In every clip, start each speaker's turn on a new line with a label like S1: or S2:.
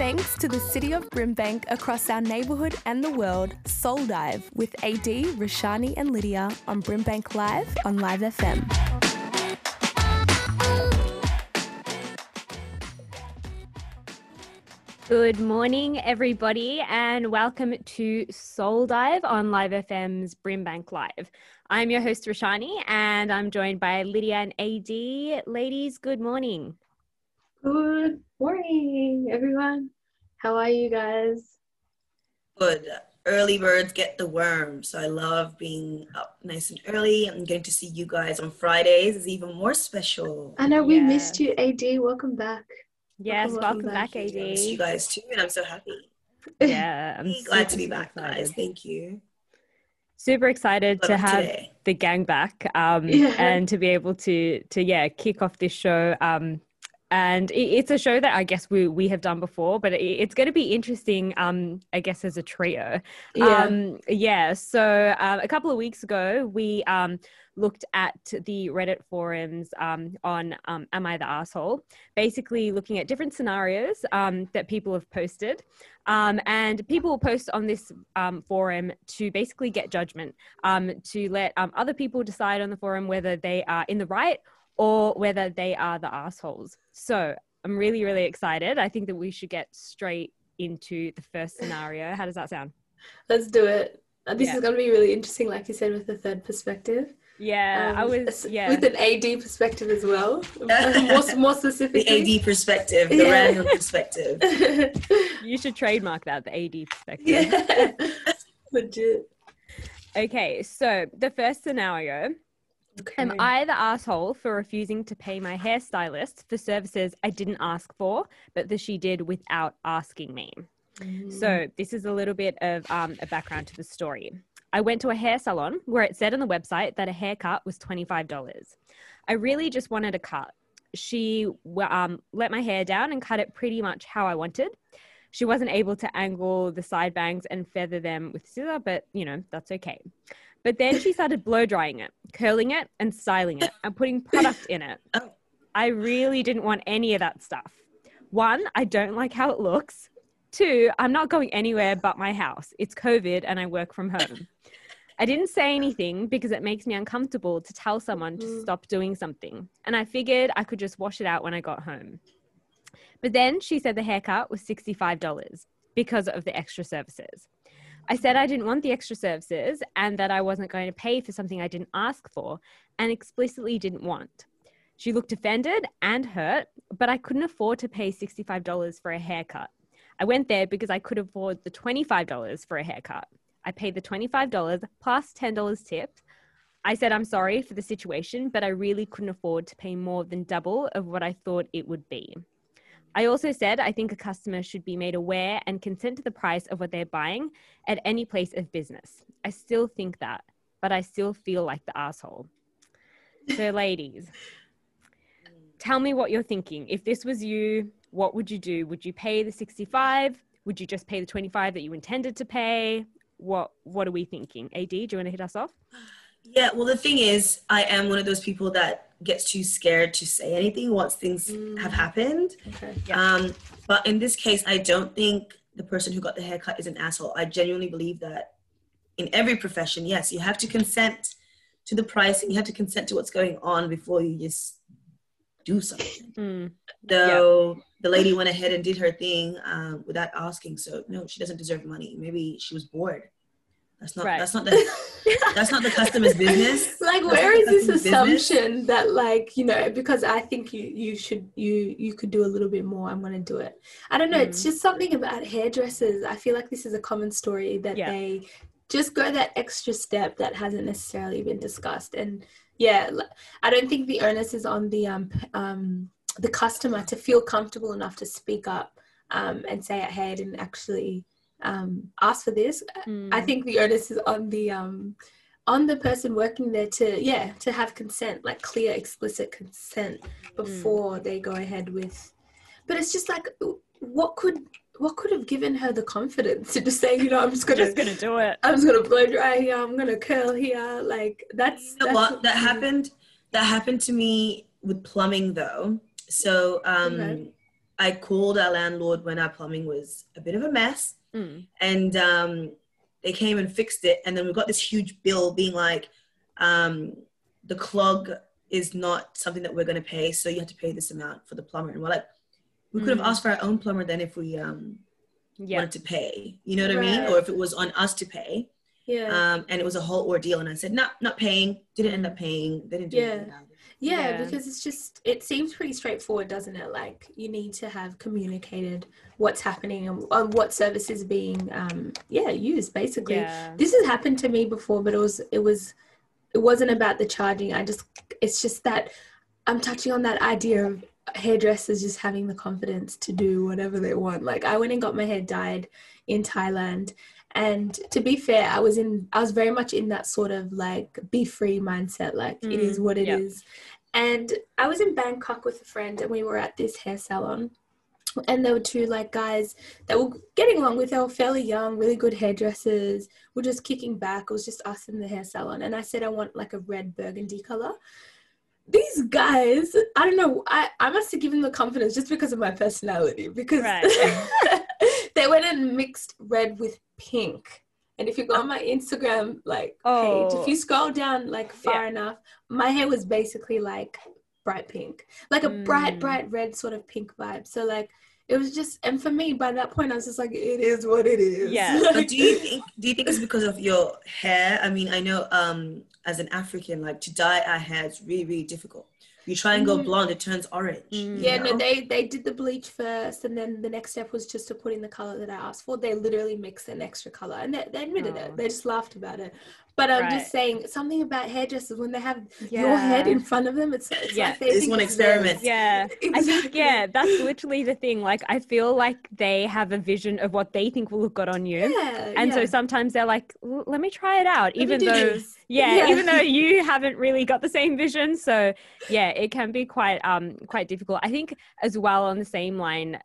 S1: thanks to the City of Brimbank across our neighbourhood and the world, Soul Dive with AD, Rashani, and Lydia on Brimbank Live on Live FM.
S2: Good morning, everybody, and welcome to Soul Dive on Live FM's Brimbank Live. I'm your host, Rashani, and I'm joined by Lydia and AD. Ladies, good morning.
S3: Good morning, everyone. How are you guys?
S4: Good. Early birds get the worm. So I love being up nice and early and getting to see you guys on Fridays is even more special.
S3: I know we yeah. missed you, AD. Welcome back.
S2: Yes, welcome, welcome back, back, AD. I
S4: you guys too, and I'm so happy.
S2: Yeah, I'm
S4: glad to be back, excited. guys. Thank you.
S2: Super excited to have today. the gang back um, yeah. and to be able to to yeah kick off this show. Um, and it's a show that I guess we we have done before, but it's going to be interesting. Um, I guess as a trio. Yeah. Um, yeah. So uh, a couple of weeks ago, we um looked at the Reddit forums um on um, "Am I the asshole?" Basically, looking at different scenarios um that people have posted, um, and people post on this um, forum to basically get judgment, um, to let um, other people decide on the forum whether they are in the right or whether they are the assholes. So I'm really, really excited. I think that we should get straight into the first scenario. How does that sound?
S3: Let's do it. Uh, this yeah. is going to be really interesting, like you said, with the third perspective.
S2: Yeah, um, I was yeah
S3: with an AD perspective as well. more, more specifically,
S4: the AD perspective, the yeah. random perspective.
S2: you should trademark that, the AD perspective. Yeah,
S3: legit.
S2: Okay, so the first scenario Okay. Am I the asshole for refusing to pay my hairstylist for services I didn't ask for, but that she did without asking me? Mm. So, this is a little bit of um, a background to the story. I went to a hair salon where it said on the website that a haircut was $25. I really just wanted a cut. She um, let my hair down and cut it pretty much how I wanted. She wasn't able to angle the side bangs and feather them with scissor, but you know, that's okay. But then she started blow drying it, curling it, and styling it, and putting product in it. Oh. I really didn't want any of that stuff. One, I don't like how it looks. Two, I'm not going anywhere but my house. It's COVID and I work from home. I didn't say anything because it makes me uncomfortable to tell someone to mm. stop doing something. And I figured I could just wash it out when I got home. But then she said the haircut was $65 because of the extra services. I said I didn't want the extra services and that I wasn't going to pay for something I didn't ask for and explicitly didn't want. She looked offended and hurt, but I couldn't afford to pay $65 for a haircut. I went there because I could afford the $25 for a haircut. I paid the $25 plus $10 tip. I said I'm sorry for the situation, but I really couldn't afford to pay more than double of what I thought it would be. I also said I think a customer should be made aware and consent to the price of what they're buying at any place of business. I still think that, but I still feel like the asshole. So, ladies, tell me what you're thinking. If this was you, what would you do? Would you pay the 65? Would you just pay the 25 that you intended to pay? What What are we thinking? AD, do you want to hit us off?
S4: Yeah, well, the thing is, I am one of those people that gets too scared to say anything once things mm. have happened. Okay. Yeah. Um, but in this case, I don't think the person who got the haircut is an asshole. I genuinely believe that in every profession, yes, you have to consent to the price and you have to consent to what's going on before you just do something. Mm. Though yeah. the lady went ahead and did her thing um, without asking, so no, she doesn't deserve money. Maybe she was bored. That's not. Right. That's not the. that's not the customer's business.
S3: Like,
S4: that's
S3: where is this assumption business? that, like, you know, because I think you you should you you could do a little bit more. I'm going to do it. I don't know. Mm. It's just something about hairdressers. I feel like this is a common story that yeah. they just go that extra step that hasn't necessarily been discussed. And yeah, I don't think the onus is on the um um the customer to feel comfortable enough to speak up um and say, hey, I didn't actually um, ask for this. Mm. I think the onus is on the um, on the person working there to yeah to have consent, like clear, explicit consent before mm. they go ahead with. But it's just like, what could what could have given her the confidence to just say, you know, I'm just gonna
S2: just gonna do it.
S3: I'm just gonna blow dry here. I'm gonna curl here. Like that's,
S4: you know that's what that happened. That happened to me with plumbing though. So um, okay. I called our landlord when our plumbing was a bit of a mess, mm. and um, they came and fixed it. And then we got this huge bill being like, um, the clog is not something that we're going to pay, so you have to pay this amount for the plumber. And we're like, we could have mm. asked for our own plumber then if we um, yeah. wanted to pay. You know what right. I mean? Or if it was on us to pay.
S3: Yeah.
S4: Um, and it was a whole ordeal. And I said, not not paying. Didn't end up paying. They didn't do
S3: yeah.
S4: anything
S3: yeah, yeah, because it's just it seems pretty straightforward, doesn't it? Like you need to have communicated what's happening and, and what services being um yeah used basically. Yeah. This has happened to me before, but it was it was it wasn't about the charging. I just it's just that I'm touching on that idea of hairdressers just having the confidence to do whatever they want. Like I went and got my hair dyed in Thailand and to be fair i was in i was very much in that sort of like be free mindset like mm, it is mm, what it yep. is. and i was in bangkok with a friend and we were at this hair salon and there were two like guys that were getting along with they were fairly young really good hairdressers we're just kicking back it was just us in the hair salon and i said i want like a red burgundy color these guys i don't know i, I must have given them the confidence just because of my personality because right. they went and mixed red with pink. And if you go on my Instagram like oh. page, if you scroll down like far yeah. enough, my hair was basically like bright pink, like a mm. bright, bright red sort of pink vibe. So like it was just, and for me by that point, I was just like, it is what it is.
S4: Yeah. but do you think do you think it's because of your hair? I mean, I know um as an African, like to dye our hair is really really difficult you try and go mm. blonde, it turns orange.
S3: Mm. Yeah, know? no, they they did the bleach first, and then the next step was just to put in the color that I asked for. They literally mixed an extra color, and they, they admitted oh. it. They just laughed about it. But I'm right. just saying something about hairdressers when they have yeah. your head in front of them. It's, it's
S4: yeah, like it's one experiment.
S2: Yeah, exactly. I think yeah, that's literally the thing. Like I feel like they have a vision of what they think will look good on you,
S3: yeah,
S2: and
S3: yeah.
S2: so sometimes they're like, "Let me try it out," let even though yeah, yeah, even though you haven't really got the same vision. So yeah, it can be quite um quite difficult. I think as well on the same line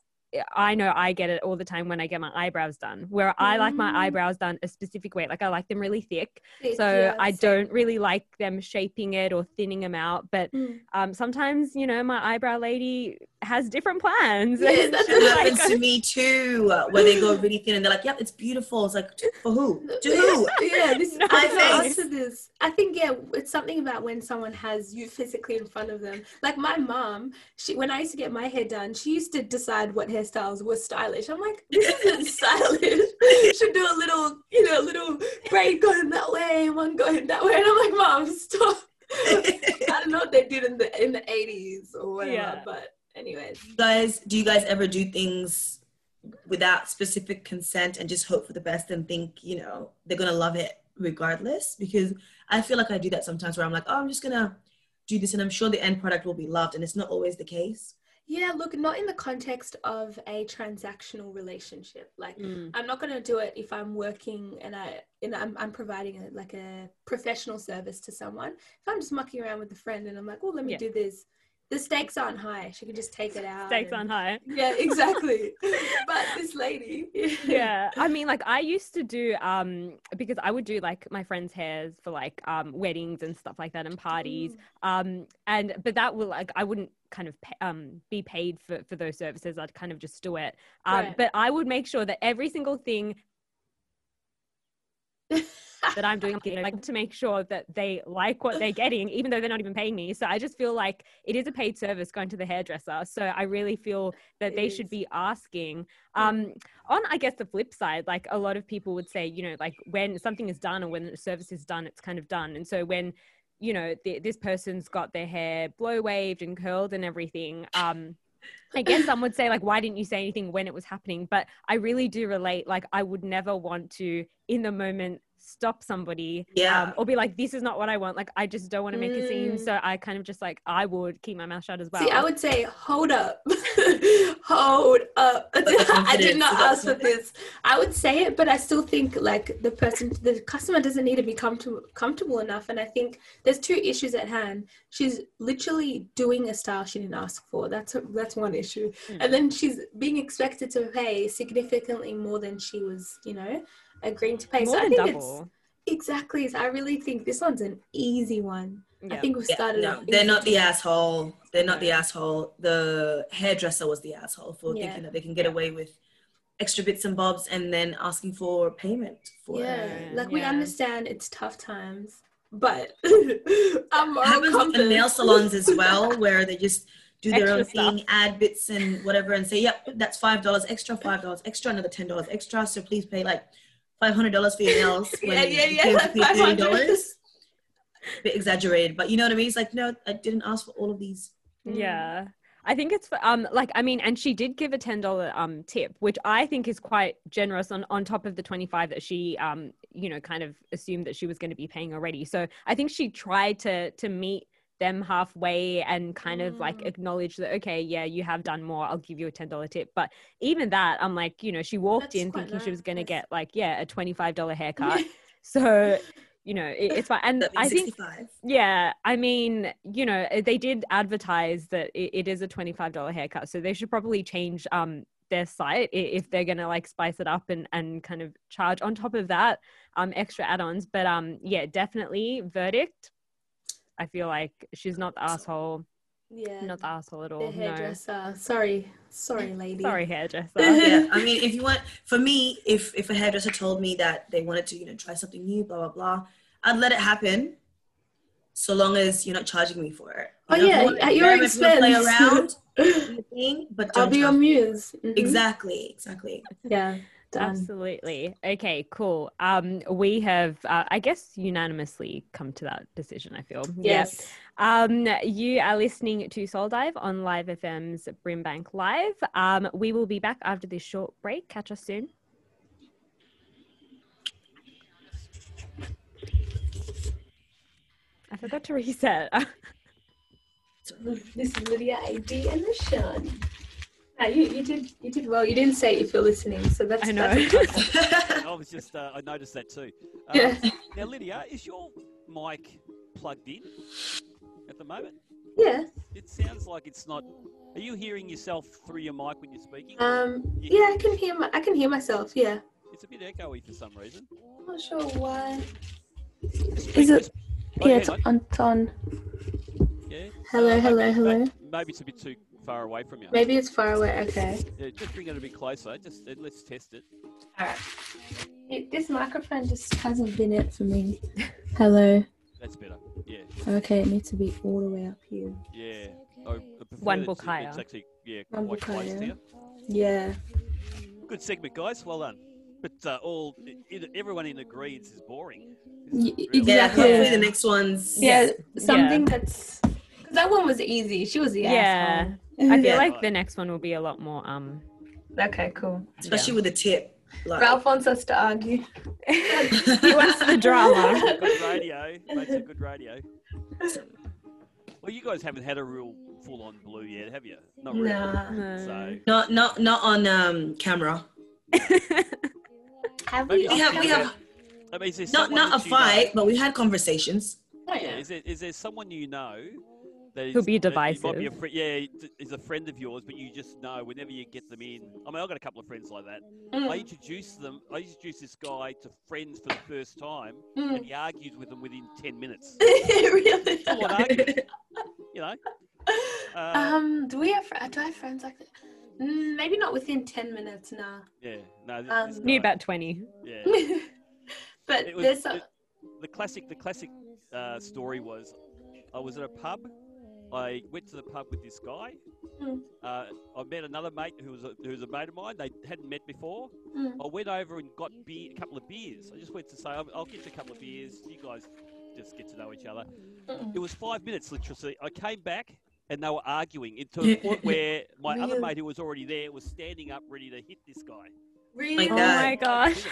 S2: I know I get it all the time when I get my eyebrows done, where I like my mm. eyebrows done a specific way. Like I like them really thick. so yeah, I don't really like them shaping it or thinning them out. But mm. um, sometimes, you know, my eyebrow lady has different plans.
S4: Yeah, that's what happens to me too, where they go really thin and they're like, yep, it's beautiful. It's like, for who? To who?
S3: yeah, this no, I answer this. I think, yeah, it's something about when someone has you physically in front of them. Like my mom, she when I used to get my hair done, she used to decide what hair hairstyles were stylish. I'm like, this isn't stylish. you should do a little, you know, a little braid going that way, one going that way. And I'm like, mom, stop. I don't know what they did in the in the 80s or whatever, yeah. but anyways.
S4: Guys, do you guys ever do things without specific consent and just hope for the best and think, you know, they're gonna love it regardless? Because I feel like I do that sometimes where I'm like, oh, I'm just gonna do this and I'm sure the end product will be loved, and it's not always the case.
S3: Yeah, look, not in the context of a transactional relationship. Like, mm. I'm not going to do it if I'm working and I and I'm, I'm providing a, like a professional service to someone. If I'm just mucking around with a friend and I'm like, well, let me yeah. do this the stakes aren't high. She can just take it out.
S2: Stakes and, aren't high.
S3: Yeah, exactly. but this lady.
S2: yeah. I mean, like I used to do um because I would do like my friends' hairs for like um weddings and stuff like that and parties. Mm. Um and but that will like I wouldn't kind of pay, um be paid for for those services. I'd kind of just do it. Um right. but I would make sure that every single thing that I'm doing, like to make sure that they like what they're getting, even though they're not even paying me. So I just feel like it is a paid service going to the hairdresser. So I really feel that it they is. should be asking. Um, on, I guess, the flip side, like a lot of people would say, you know, like when something is done or when the service is done, it's kind of done. And so when you know the, this person's got their hair blow waved and curled and everything um I guess some would say like why didn't you say anything when it was happening but I really do relate like I would never want to in the moment stop somebody
S4: yeah. um,
S2: or be like this is not what i want. Like i just don't want to make mm. a scene so mm. i kind of just like i would keep my mouth shut as well
S3: see i would say hold up. Hold up. I did not ask for this. I would say it but i still think like the person the customer doesn't need to be comfortable comfortable enough and i think there's two issues at hand. She's literally doing a style she didn't ask for. That's a, that's one issue. Mm. and then she's being expected to pay significantly more than she was you know agreeing to pay.
S2: More so I think double.
S3: it's exactly. So I really think this one's an easy one. I think we've started.
S4: Yeah, no, they're not the asshole. They're not the asshole. The hairdresser was the asshole for yeah. thinking that they can get away with extra bits and bobs and then asking for payment for
S3: yeah.
S4: it.
S3: Like we understand it's tough times, but
S4: I'm happens with the nail salons as well, where they just do their extra own thing, add bits and whatever, and say, "Yep, that's five dollars extra, five dollars extra, another ten dollars extra." So please pay like five hundred dollars for your nails.
S3: yeah, yeah, yeah. Like five
S4: dollars. Bit exaggerated, but you know what I mean. It's like, no, I didn't ask for all of these.
S2: Yeah. I think it's for, um like I mean, and she did give a ten dollar um tip, which I think is quite generous on on top of the twenty five that she um you know kind of assumed that she was going to be paying already. So I think she tried to to meet them halfway and kind of like mm. acknowledge that okay yeah you have done more i'll give you a $10 tip. But even that i'm like you know she walked That's in thinking nice. she was going to get like yeah a $25 haircut. So you know it, it's fine. And i think yeah i mean you know eh, they did advertise that it, it is a $25 haircut. So they should probably change um their site if they're gonna like spice it up and and kind of charge on top of that um extra add-ons. But um yeah definitely verdict i feel like she's not the asshole.
S3: Yeah.
S2: Not the asshole at all
S3: the hairdresser. No. sorry. Sorry lady.
S2: Sorry hairdresser.
S4: Yeah i mean if you want for me if if a hairdresser told me that they wanted to you know try something new blah blah blah i'd let it happen so long as you're not charging me for it.
S3: You oh know, yeah at your expense play around
S4: thing, but
S3: i'll be your muse.
S4: Mm-hmm. exactly exactly.
S3: Yeah
S2: Done. Absolutely. Okay, cool. Um, we have, uh, I guess, unanimously come to that decision. I feel.
S3: Yes.
S2: Um, you are listening to Soul Dive on Live FM's Brimbank Live. Um, we will be back after this short break. Catch us soon. I forgot to reset.
S3: this is Lydia AD and Rashawn. Yeah, you, you did you did well. You didn't say it if you're listening, so that's
S2: I know.
S5: That's I was just uh, I noticed that too. Um,
S3: yeah.
S5: Now, Lydia, is your mic plugged in at the moment?
S3: Yeah.
S5: It sounds like it's not. Are you hearing yourself through your mic when you're speaking?
S3: Um. You yeah, I can hear. My, I can hear myself. Yeah.
S5: It's a bit echoey for some reason.
S3: I'm not sure why. Is it? Oh, yeah, it's on. It's on.
S5: Yeah.
S3: Hello, uh, hello, maybe, hello.
S5: Maybe it's a bit too far away from you.
S3: Maybe it's far away. Okay.
S5: Yeah, just bring it a bit closer. Just let's test it.
S3: All right. It, this microphone just hasn't been it for me. Hello.
S5: That's better. Yeah.
S3: Okay, it needs to be all the way up here.
S5: Yeah.
S2: One book higher.
S5: It's actually yeah One quite close higher. to.
S3: Yeah.
S5: Good segment, guys. Well done. But uh, all everyone in agreement is boring.
S3: Exactly.
S4: Yeah, hopefully the next one's
S3: yeah, something yeah. that's that one was easy. She was the yeah. Asshole.
S2: I feel yeah. like the next one will be a lot more um
S3: Okay, cool.
S4: Especially yeah. with a tip.
S3: Like. Ralph wants us to argue.
S2: he wants the drama.
S5: good radio. Makes a good radio. Well, you guys haven't had a real full-on blue yet, have you?
S3: Not really. Nah.
S4: So. Not not not on um, camera.
S3: have we?
S4: We have. We have.
S5: I mean,
S4: not not a fight, know? but we had conversations.
S5: Oh, yeah. Is there, is there someone you know
S2: He'll be divisive.
S5: Be fr- yeah, he's a friend of yours, but you just know whenever you get them in. I mean, I've got a couple of friends like that. Mm. I introduce them. I introduce this guy to friends for the first time, mm. and he argues with them within ten minutes.
S3: really?
S5: you know.
S3: Uh, um, do we have? Do I have friends like that? Mm, maybe not within ten minutes. Nah.
S5: Yeah. No. This,
S2: um, this about twenty.
S5: Yeah.
S3: but was, there's a...
S5: the classic. The classic uh, story was I was at a pub I went to the pub with this guy. Mm. Uh, I met another mate who was a, who was a mate of mine. They hadn't met before. Mm. I went over and got beer, a couple of beers. I just went to say, I'll, I'll get you a couple of beers. You guys just get to know each other. Mm. It was five minutes, literally. I came back and they were arguing to the point where my other mate who was already there was standing up ready to hit this guy.
S3: Really?
S2: Oh my gosh.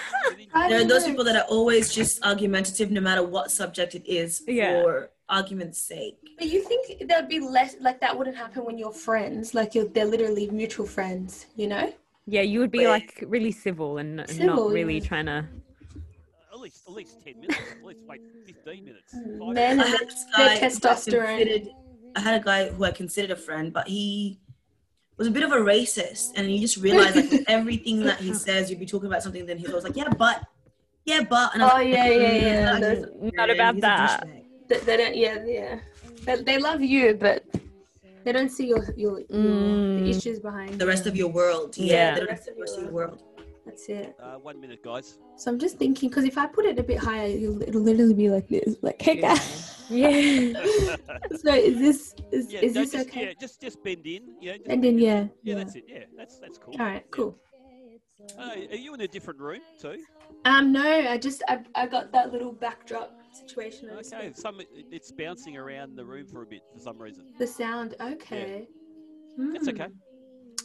S4: there are those people that are always just argumentative no matter what subject it is yeah. for argument's sake.
S3: But you think there'd be less like that wouldn't happen when you're friends, like you're, they're literally mutual friends, you know?
S2: Yeah, you would be but, like really civil and civil, not really yeah. trying to.
S5: At least, at least ten minutes. At least wait fifteen minutes.
S3: Men and their testosterone.
S4: I had a guy who I considered a friend, but he was a bit of a racist, and you just realize like everything that he says, you'd be talking about something, then he was like, "Yeah, but, yeah, but,"
S3: and oh like, yeah, mm, yeah, yeah.
S2: Not about that
S3: they don't. Yeah, yeah. They, they love you, but they don't see your your, your mm. the issues behind
S4: the rest of your world. Yeah, yeah. the rest of your world.
S3: That's it.
S5: Uh, one minute, guys.
S3: So I'm just thinking because if I put it a bit higher, it'll, it'll literally be like this, like hey
S2: yeah. yeah.
S3: so is this is,
S5: yeah,
S3: is
S5: no,
S3: this
S5: just,
S3: okay?
S5: Yeah, just just bend in. Yeah.
S3: Bend in. Yeah.
S5: Yeah, that's it. Yeah, that's that's cool.
S3: All right. Cool.
S5: Uh, are you in a different room too?
S3: Um, no, I just I, I got that little backdrop situation.
S5: Okay, some it's bouncing around the room for a bit for some reason.
S3: The sound, okay.
S5: Yeah. Mm. It's okay.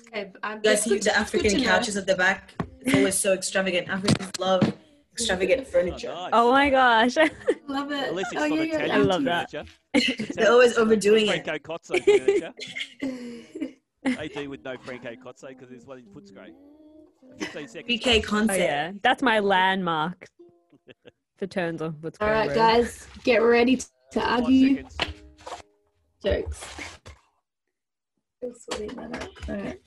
S3: Okay,
S4: I'm guys, see the African couches know. at the back. It's always so extravagant. Africans love extravagant furniture. Oh,
S2: nice. oh my gosh,
S3: love it.
S5: At least it's
S3: oh,
S5: not
S3: yeah,
S5: Italian
S2: I love that.
S4: They're always overdoing
S5: Franco
S4: it.
S5: Cozzo furniture. AD would know Franco Cozzo because there's one in Footscray.
S4: BK concept.
S2: Oh, yeah, that's my landmark for turns on Footscray.
S3: All right,
S2: Road.
S3: guys, get ready to argue. Jokes. Still sorting that out. All right.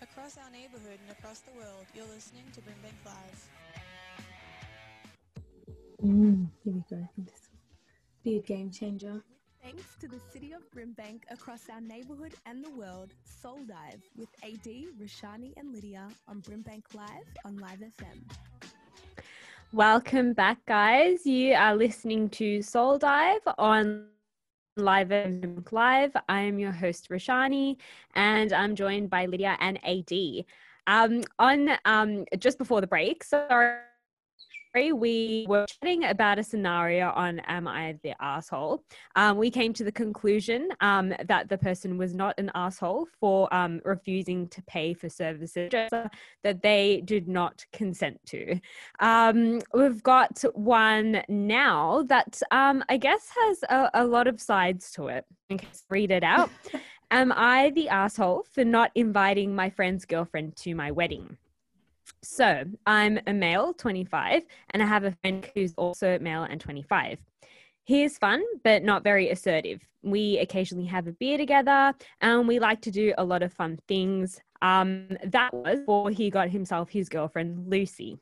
S6: Across our neighborhood and across the world, you're listening to Brimbank Live.
S3: Mm, here we go. This will be a game changer.
S1: Thanks to the City of Brimbank across our neighbourhood and the world, Soul Dive with AD, Rashani and Lydia on Brimbank Live on Live FM.
S2: Welcome back, guys. You are listening to Soul Dive on Live FM Live. I am your host, Rashani, and I'm joined by Lydia and AD. Um, on um, just before the break, sorry we were chatting about a scenario on Am I the Asshole? Um, we came to the conclusion um, that the person was not an asshole for um, refusing to pay for services that they did not consent to. Um, we've got one now that um, I guess has a, a lot of sides to it. read it out. Am I the asshole for not inviting my friend's girlfriend to my wedding? So I'm a male, 25, and I have a friend who's also male and 25. He is fun, but not very assertive. We occasionally have a beer together and we like to do a lot of fun things. Um, that was before he got himself his girlfriend, Lucy.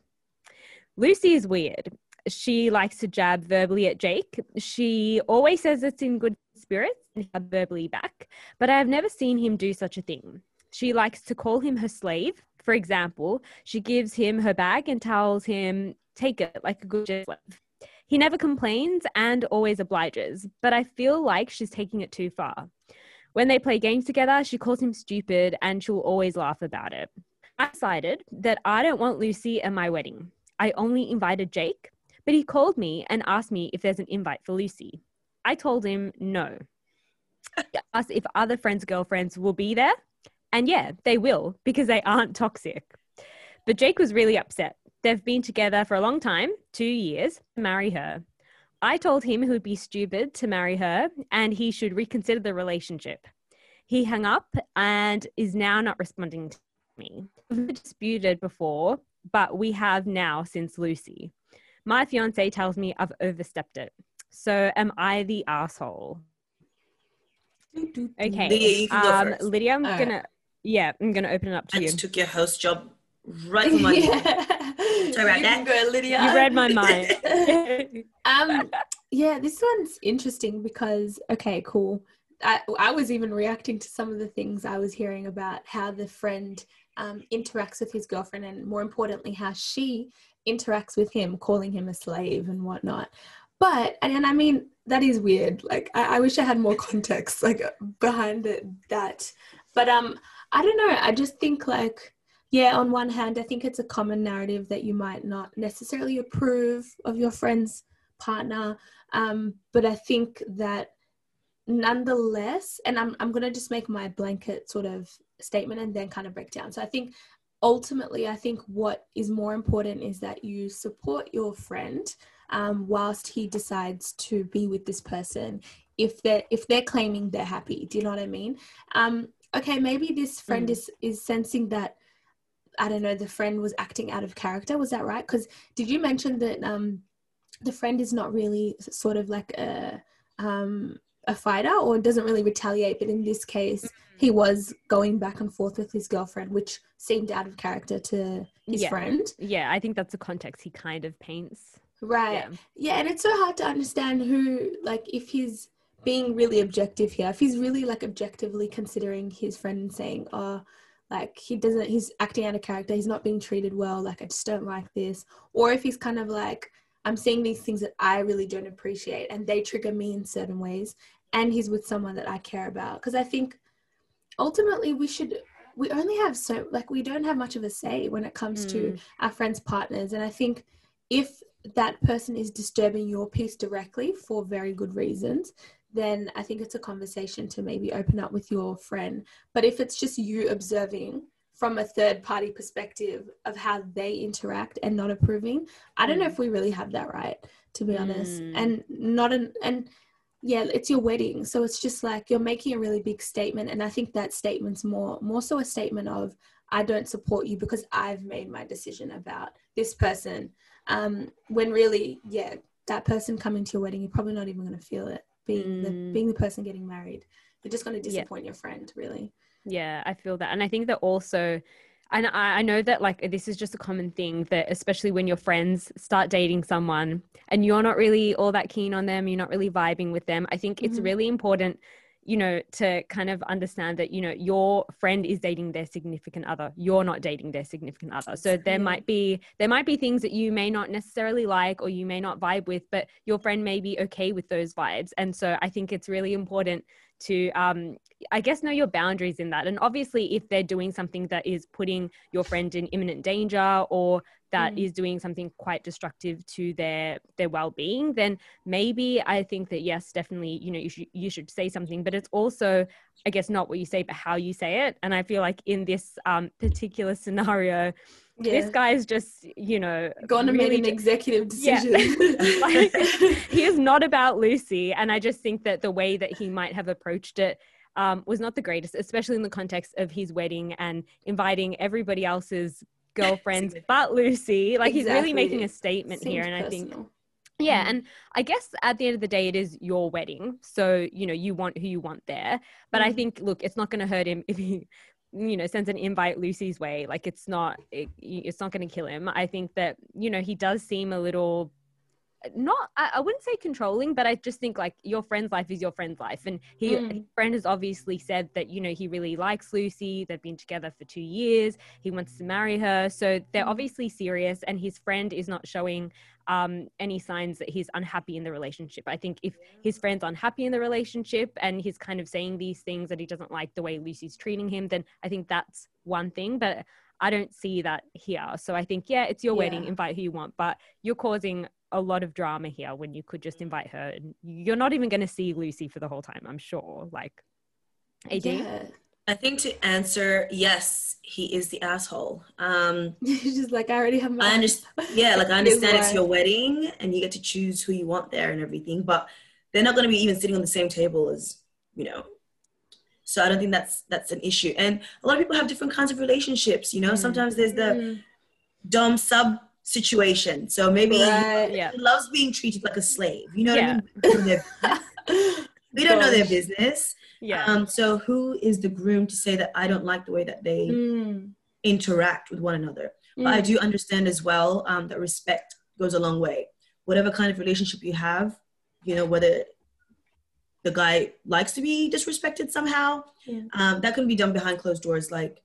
S2: Lucy is weird. She likes to jab verbally at Jake. She always says it's in good spirits and verbally back, but I have never seen him do such a thing. She likes to call him her slave for example, she gives him her bag and tells him, take it like a good slave. He never complains and always obliges, but I feel like she's taking it too far. When they play games together, she calls him stupid and she'll always laugh about it. I decided that I don't want Lucy at my wedding. I only invited Jake, but he called me and asked me if there's an invite for Lucy. I told him no. asked if other friends' girlfriends will be there, and yeah, they will because they aren't toxic. But Jake was really upset. They've been together for a long time, two years, to marry her. I told him he would be stupid to marry her and he should reconsider the relationship. He hung up and is now not responding to me. We've disputed before, but we have now since Lucy. My fiance tells me I've overstepped it. So am I the asshole? Okay.
S4: Lydia,
S2: um, Lydia I'm All gonna right. Yeah, I'm going to open it up to
S4: I
S2: you.
S4: just took your host job right from my yeah. Sorry about that.
S3: Go, Lydia.
S2: You read my mind.
S3: um, yeah, this one's interesting because, okay, cool. I, I was even reacting to some of the things I was hearing about how the friend um, interacts with his girlfriend and more importantly, how she interacts with him, calling him a slave and whatnot. But, and, and I mean, that is weird. Like, I, I wish I had more context, like, behind it, that. But, um, I don't know. I just think like, yeah, on one hand, I think it's a common narrative that you might not necessarily approve of your friend's partner. Um, but I think that nonetheless, and I'm, I'm going to just make my blanket sort of statement and then kind of break down. So I think ultimately, I think what is more important is that you support your friend um, whilst he decides to be with this person if they're if they're claiming they're happy do you know what i mean um, okay, maybe this friend mm. is is sensing that I don't know, the friend was acting out of character. Was that right? Because did you mention that um, the friend is not really sort of like a um, a fighter or doesn't really retaliate? But in this case, mm-hmm. he was going back and forth with his girlfriend, which seemed out of character to his
S2: yeah.
S3: friend.
S2: Yeah, I think that's the context he kind of paints.
S3: Right. Yeah. yeah, and it's so hard to understand who, like, if he's being really objective here, if he's really like objectively considering his friend and saying, oh, like he doesn't, he's acting out of character, he's not being treated well, like, I just don't like this. Or if he's kind of like, I'm seeing these things that I really don't appreciate and they trigger me in certain ways, and he's with someone that I care about. Because I think ultimately we should we only have so like we don't have much of a say when it comes mm. to our friends partners and i think if that person is disturbing your peace directly for very good reasons then i think it's a conversation to maybe open up with your friend. But if it's just you observing from a third party perspective of how they interact and not approving i don't know mm. if we really have that right to be honest. Mm. and not an and yeah it's your wedding. So it's just like you're making a really big statement. And i think that statement's more more so a statement of i don't support you because i've made my decision about this person. Um when really yeah that person coming to your wedding you're probably not even going to feel it being mm. the being the person getting married you're just going to disappoint yeah. your friend really
S2: yeah i feel that and i think that also and I, I know that like this is just a common thing that especially when your friends start dating someone and you're not really all that keen on them you're not really vibing with them i think mm-hmm. it's really important you know to kind of understand that you know your friend is dating their significant other. You're not dating their significant other. So there might be there might be things that you may not necessarily like or you may not vibe with but your friend may be okay with those vibes. And so i think it's really important to um, i guess know your boundaries in that. And obviously if they're doing something that is putting your friend in imminent danger or that mm. is doing something quite destructive to their their well-being then maybe i think that yes definitely you know you should you should say something but it's also i guess not what you say but how you say it and i feel like in this um, particular scenario yeah. this guy's just you know
S3: gone and really made an executive decision
S2: yeah. like, he is not about lucy and i just think that the way that he might have approached it um, was not the greatest especially in the context of his wedding and inviting everybody else's girlfriends but lucy like exactly. he's really making a statement Seems here and personal. i think yeah, mm. and I guess at the end of the day, it is your wedding, so you know you want who you want there. But mm. I think, look, it's not going to hurt him if he you know sends an invite lucy's way like it's not it, it's not going to kill him i think that you know he does seem a little not I, I, wouldn't say controlling but i just think like your friend's life is your friend's life and he mm. his friend has obviously said that you know he really likes lucy they've been together for two years he wants to marry her so they're mm. obviously serious and his friend is not showing um, any signs that he's unhappy in the relationship. I think if his friend's unhappy in the relationship and he's kind of saying these things that he doesn't like the way Lucy's treating him, then I think that's one thing. But I don't see that here. So I think, yeah, it's your yeah. wedding, invite who you want, but you're causing a lot of drama here when you could just invite her and you're not even going to see Lucy for the whole time, I'm sure. Like, AD?
S4: Yeah. I think to answer yes, he is the asshole. Um,
S3: He's just like I already have my.
S4: I understand. Yeah, like I understand it's your wedding and you get to choose who you want there and everything, but they're not going to be even sitting on the same table as you know. So I don't think that's that's an issue. And a lot of people have different kinds of relationships. You know, mm. sometimes there's the mm. dom sub situation. So maybe right. he, yeah. loves being treated like a slave. You know yeah. what I mean? we don't know their business yeah. Um, so who is the groom to say that I don't like the way that they mm. interact with one another? Mm. But I mm. do understand as well um, that respect goes a long way. Whatever kind of relationship you have, you know, whether the guy likes to be disrespected somehow, yeah. um, that can be done behind closed doors. Like,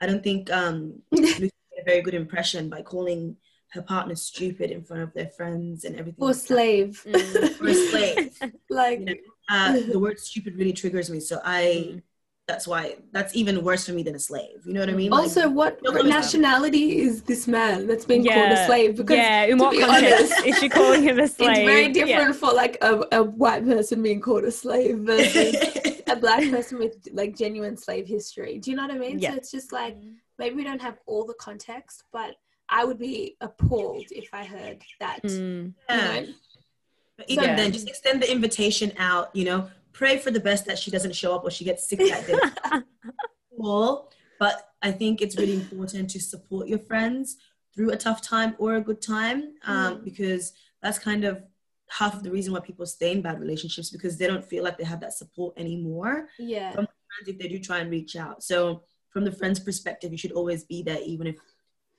S4: I don't think um, a very good impression by calling her partner stupid in front of their friends and everything.
S3: Or like slave.
S4: Mm. or slave. like, you know, uh, the word stupid really triggers me. So I, mm. that's why that's even worse for me than a slave. You know what I mean?
S3: Also, like, what, what nationality is this man that's being yeah. called a slave?
S2: Because yeah, in what context honest, is she calling him a slave?
S3: It's very different yeah. for like a, a white person being called a slave versus a black person with like genuine slave history. Do you know what I mean? Yeah. So it's just like maybe we don't have all the context, but I would be appalled if I heard that. Mm. Yeah.
S4: You know, but even so, then, just extend the invitation out, you know, pray for the best that she doesn't show up or she gets sick that day. cool. But I think it's really important to support your friends through a tough time or a good time um, mm. because that's kind of half of the reason why people stay in bad relationships because they don't feel like they have that support anymore.
S3: Yeah.
S4: From friends if they do try and reach out. So from the friend's perspective, you should always be there even if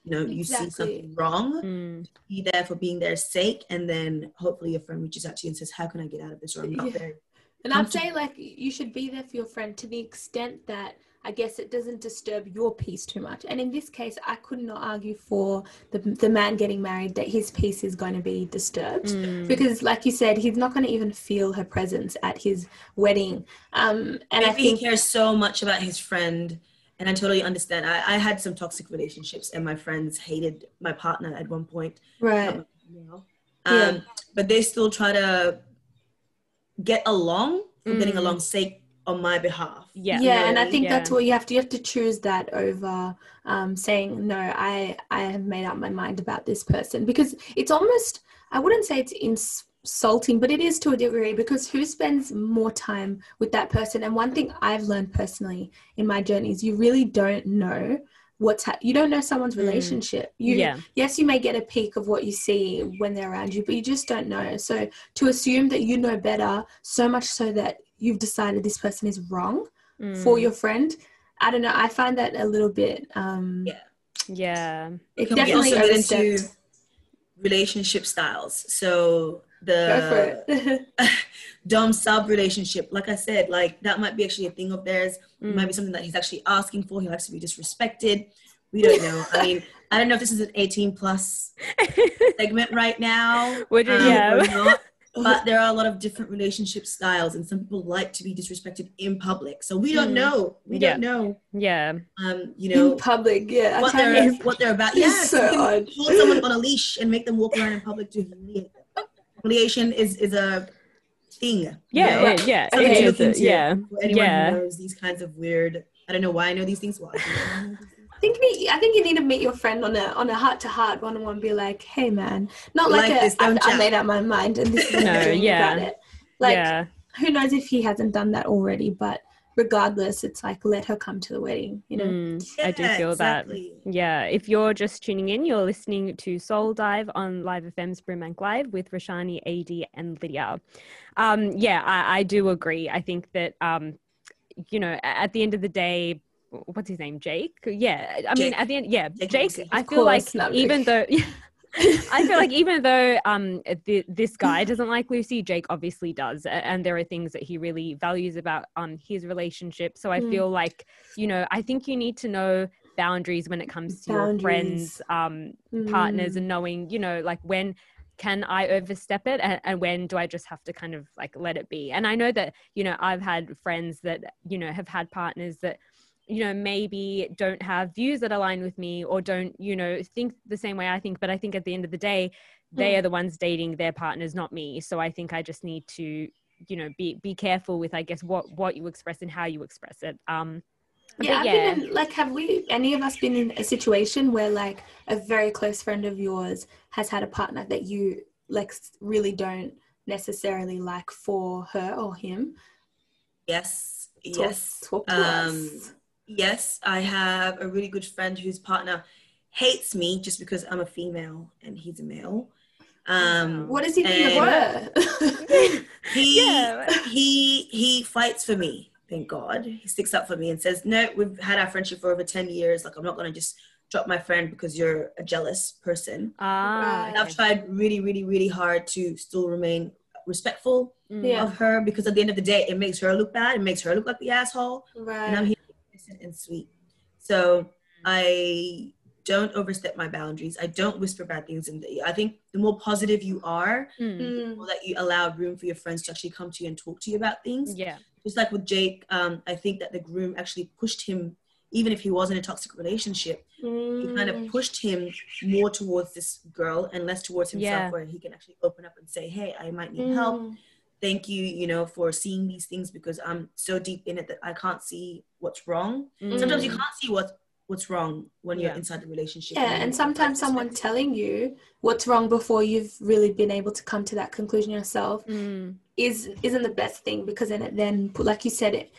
S4: you know you exactly. see something wrong mm. be there for being their sake and then hopefully your friend reaches out to you and says how can i get out of this or i'm not yeah.
S3: and i'd say like you should be there for your friend to the extent that I guess it doesn't disturb your peace too much. And in this case, I could not argue for the, the man getting married that his peace is going to be disturbed mm. because, like you said, he's not going to even feel her presence at his wedding. Um, and Maybe I think
S4: he cares so much about his friend. And I totally understand. I, I had some toxic relationships, and my friends hated my partner at one point.
S3: Right.
S4: Um, yeah. But they still try to get along for mm. getting along sake on my behalf.
S3: Yeah. Yeah, and I think yeah. that's what you have to you have to choose that over um, saying no. I I have made up my mind about this person because it's almost I wouldn't say it's insulting, but it is to a degree because who spends more time with that person? And one thing I've learned personally in my journey is you really don't know what's ha- you don't know someone's mm. relationship you yeah. yes you may get a peek of what you see when they're around you but you just don't know so to assume that you know better so much so that you've decided this person is wrong mm. for your friend. I don't know. I find that a little bit. Um,
S4: yeah.
S2: Yeah.
S4: It Can definitely also get into relationship styles. So the dom sub relationship, like I said, like that might be actually a thing of theirs. Mm. It might be something that he's actually asking for. He likes to be disrespected. We don't know. I mean, I don't know if this is an 18 plus segment right now.
S2: Would you, um, yeah
S4: but there are a lot of different relationship styles and some people like to be disrespected in public so we don't mm. know we yeah. don't know
S2: yeah
S4: um you know
S3: in public yeah
S4: what they're what they're about yeah so hold someone on a leash and make them walk around in public to humiliate them humiliation is is a thing
S2: yeah you know? yeah yeah, it is, yeah
S4: anyone yeah. knows these kinds of weird i don't know why i know these things why
S3: I think I think you need to meet your friend on a on a heart to heart one on one. Be like, hey man, not like, like a, I made up my mind and this is no, yeah. about it. Like, yeah. who knows if he hasn't done that already? But regardless, it's like let her come to the wedding. You know,
S2: mm, yeah, I do feel exactly. that. Yeah, if you're just tuning in, you're listening to Soul Dive on Live FM's Brimbank Live with Rashani, Ad, and Lydia. Um, yeah, I, I do agree. I think that um, you know, at the end of the day what's his name jake yeah i Jake. mean at the end yeah jake, jake i feel course, like even though I feel like even though um the, this guy doesn't like Lucy, Jake obviously does, and there are things that he really values about um his relationship. So I mm. feel like you know I think you need to know boundaries when it comes to boundaries. your friends, um, mm. partners, and knowing you know like when can I overstep it and, and, when do I just have to kind of like let it be? And I know that you know I've had friends that you know have had partners that you know maybe don't have views that align with me or don't you know think the same way i think but i think at the end of the day they mm. are the ones dating their partners not me. So i think i just need to you know be be careful with i guess what what you express and how you express it. Um
S3: yeah, yeah. In, like have we any of us been in a situation where like a very close friend of yours has had a partner that you like really don't necessarily like for her or him?
S4: Yes talk, yes. talk um us yes, I have a really good friend whose partner hates me just because I'm a female and he's a male. Um,
S3: what does he think of her?
S4: he yeah. he he fights for me. Thank God. He sticks up for me and says, "No, we've had our friendship for over ten years. Like I'm not gonna just drop my friend because you're a jealous person."
S2: Ah,
S4: and I've tried really, really, really hard to still remain respectful yeah. of her because at the end of the day, it makes her look bad. It makes her look like the asshole.
S3: Right.
S4: And I'm here and sweet. So I don't overstep my boundaries. I don't whisper bad things. And I think the more positive you are, mm. the more that you allow room for your friends to actually come to you and talk to you about things.
S2: Yeah.
S4: Just like with Jake, um, I think that the groom actually pushed him, even if he was in a toxic relationship, mm. he kind of mm. pushed him more towards this girl and less towards himself, yeah. where he can actually open up and say, "Hey, I might need mm. help." Thank you you know for seeing these things because i'm so deep in it that i can't see what's wrong mm. sometimes you can't see what's what's wrong when you're inside the relationship
S3: yeah and, and sometimes someone telling you what's wrong before you've really been able to come to that conclusion yourself
S2: mm.
S3: is isn't the best thing because then it then like you said it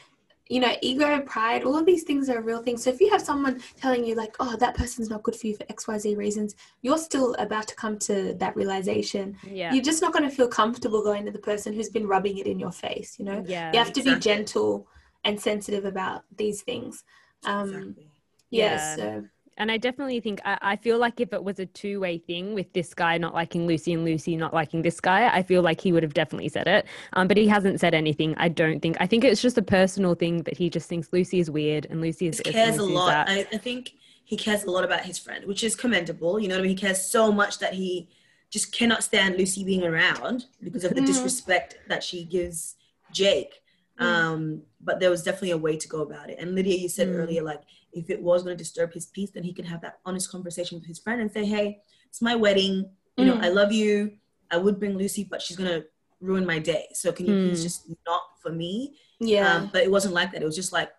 S3: you know, ego, pride, all of these things are real things. So if you have someone telling you, like, oh, that person's not good for you for XYZ reasons, you're still about to come to that realization.
S2: Yeah.
S3: You're just not going to feel comfortable going to the person who's been rubbing it in your face, you know?
S2: Yeah.
S3: You have to be gentle and sensitive about these things. Um, exactly. yeah, yeah. So
S2: And I definitely think I, I feel like if it was a two way thing with this guy not liking Lucy and Lucy not liking this guy, I feel like he would have definitely said it. Um, but he hasn't said anything. I don't think. I think it's just a personal thing that he just thinks Lucy is weird and Lucy is.
S4: He cares
S2: a
S4: lot. I, I think he cares a lot about his friend, which is commendable. You know what I mean? He cares so much that he just cannot stand Lucy being around because of the mm. disrespect that she gives Jake. Mm. Um, but there was definitely a way to go about it. And Lydia, you said mm. earlier, like if it was going to disturb his peace, then he can have that honest conversation with his friend and say, "Hey, it's my wedding. You know, mm. I love you. I would bring Lucy, but she's gonna ruin my day. So can you please mm. just not for me?"
S3: Yeah. Um,
S4: but it wasn't like that. It was just like,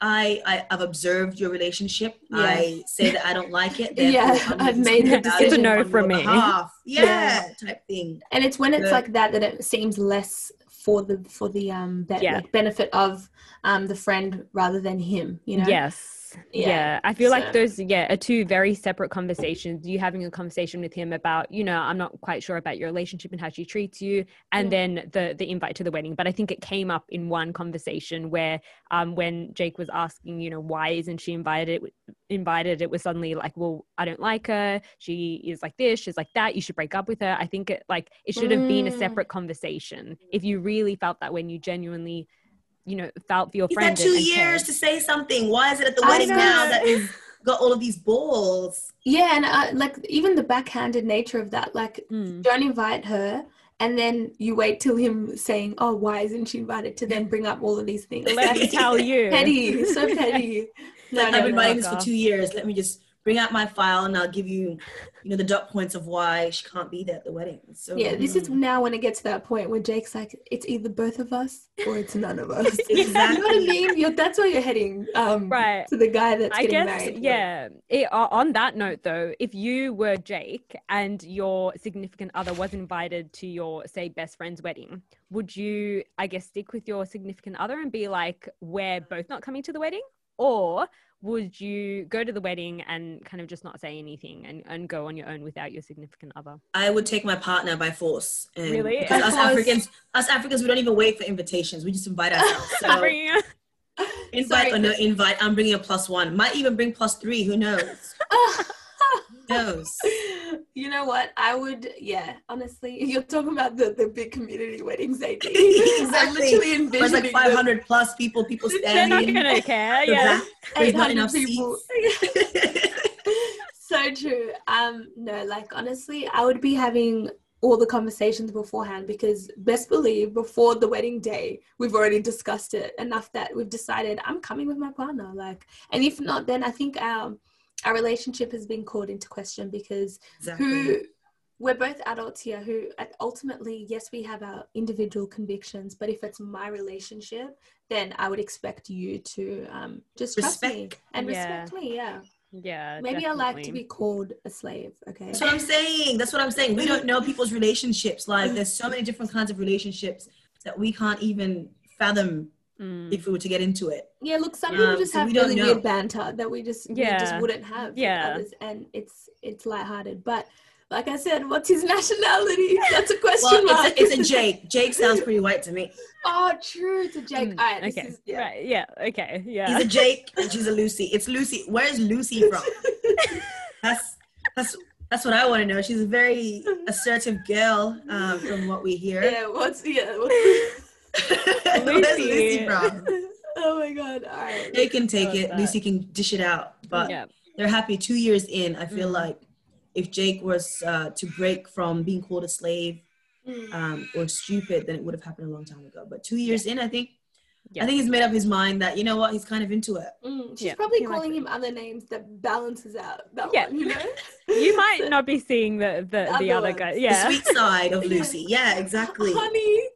S4: I, I have observed your relationship. Yeah. I say that I don't like it.
S3: yeah, I've made the decision.
S2: It's a no from me.
S4: Yeah, yeah, type thing.
S3: And it's when it's like that that it seems less for the for the um yeah. like benefit of um the friend rather than him. You know.
S2: Yes yeah, yeah. i feel so. like those yeah are two very separate conversations you having a conversation with him about you know i'm not quite sure about your relationship and how she treats you and mm. then the the invite to the wedding but i think it came up in one conversation where um when jake was asking you know why isn't she invited invited it was suddenly like well i don't like her she is like this she's like that you should break up with her i think it like it should have mm. been a mm. separate conversation if you really felt that when you genuinely you know felt for your
S4: He's
S2: friend.
S4: Had two and, years to say something. Why is it at the wedding now that he's got all of these balls?
S3: Yeah, and uh, like even the backhanded nature of that. Like, mm. don't invite her. And then you wait till him saying, "Oh, why isn't she invited?" To then bring up all of these things.
S2: Let me tell you,
S3: petty, so petty.
S4: No, I've been inviting this for two years. Let me just bring out my file and I'll give you, you know, the dot points of why she can't be there at the wedding. So
S3: yeah, this is now when it gets to that point where Jake's like, it's either both of us or it's none of us. exactly. You know what I mean? You're, that's where you're heading. Um, right. To the guy that's I getting guess, married.
S2: Yeah. It, on that note, though, if you were Jake and your significant other was invited to your, say, best friend's wedding, would you, I guess, stick with your significant other and be like, we're both not coming to the wedding? Or would you go to the wedding and kind of just not say anything and, and go on your own without your significant other?
S4: I would take my partner by force.
S2: And really?
S4: Because us Africans, us Africans, we don't even wait for invitations. We just invite ourselves. So invite Sorry. or no invite, I'm bringing a plus one. Might even bring plus three. Who knows? knows?
S3: You know what? I would, yeah, honestly, you're talking about the, the big community weddings they do. exactly. I'm literally envisioning
S4: There's like 500 plus people, people standing.
S2: They're not going to care, yeah.
S3: Not enough people. so true. Um, no, like honestly, I would be having all the conversations beforehand because best believe before the wedding day we've already discussed it enough that we've decided i'm coming with my partner like and if not then i think um our relationship has been called into question because exactly. who we're both adults here who ultimately yes we have our individual convictions but if it's my relationship then i would expect you to um, just respect. trust me and yeah. respect me yeah
S2: yeah
S3: maybe definitely. i like to be called a slave okay
S4: that's what i'm saying that's what i'm saying we don't know people's relationships like there's so many different kinds of relationships that we can't even fathom mm. if we were to get into it.
S3: Yeah, look, some people um, just so have really know. weird banter that we just yeah. we just wouldn't have yeah. others, and it's it's lighthearted. But like I said, what's his nationality? That's a question well,
S4: mark. It's a, it's a, Jake. Jake sounds pretty white to me.
S3: Oh, true. It's a Jake. Mm, All right.
S2: Okay.
S3: Is,
S2: yeah. Right. Yeah. Okay. Yeah.
S4: He's a Jake and she's a Lucy. It's Lucy. Where's Lucy from? that's that's that's what I want to know. She's a very assertive girl, um, from what we hear.
S3: Yeah. What's yeah? What's, Lucy. Lucy from? Oh my god! All right.
S4: They can take it. That. Lucy can dish it out. But yeah. they're happy. Two years in, I feel mm. like if Jake was uh, to break from being called a slave mm. um, or stupid, then it would have happened a long time ago. But two years yeah. in, I think yeah. I think he's made up his mind that you know what he's kind of into it.
S3: Mm, she's yeah. probably calling him other names that balances out that yeah. one. You know,
S2: you might not be seeing the the, the, the other guy. Yeah,
S4: the sweet side of Lucy. Yeah, exactly.
S3: Honey,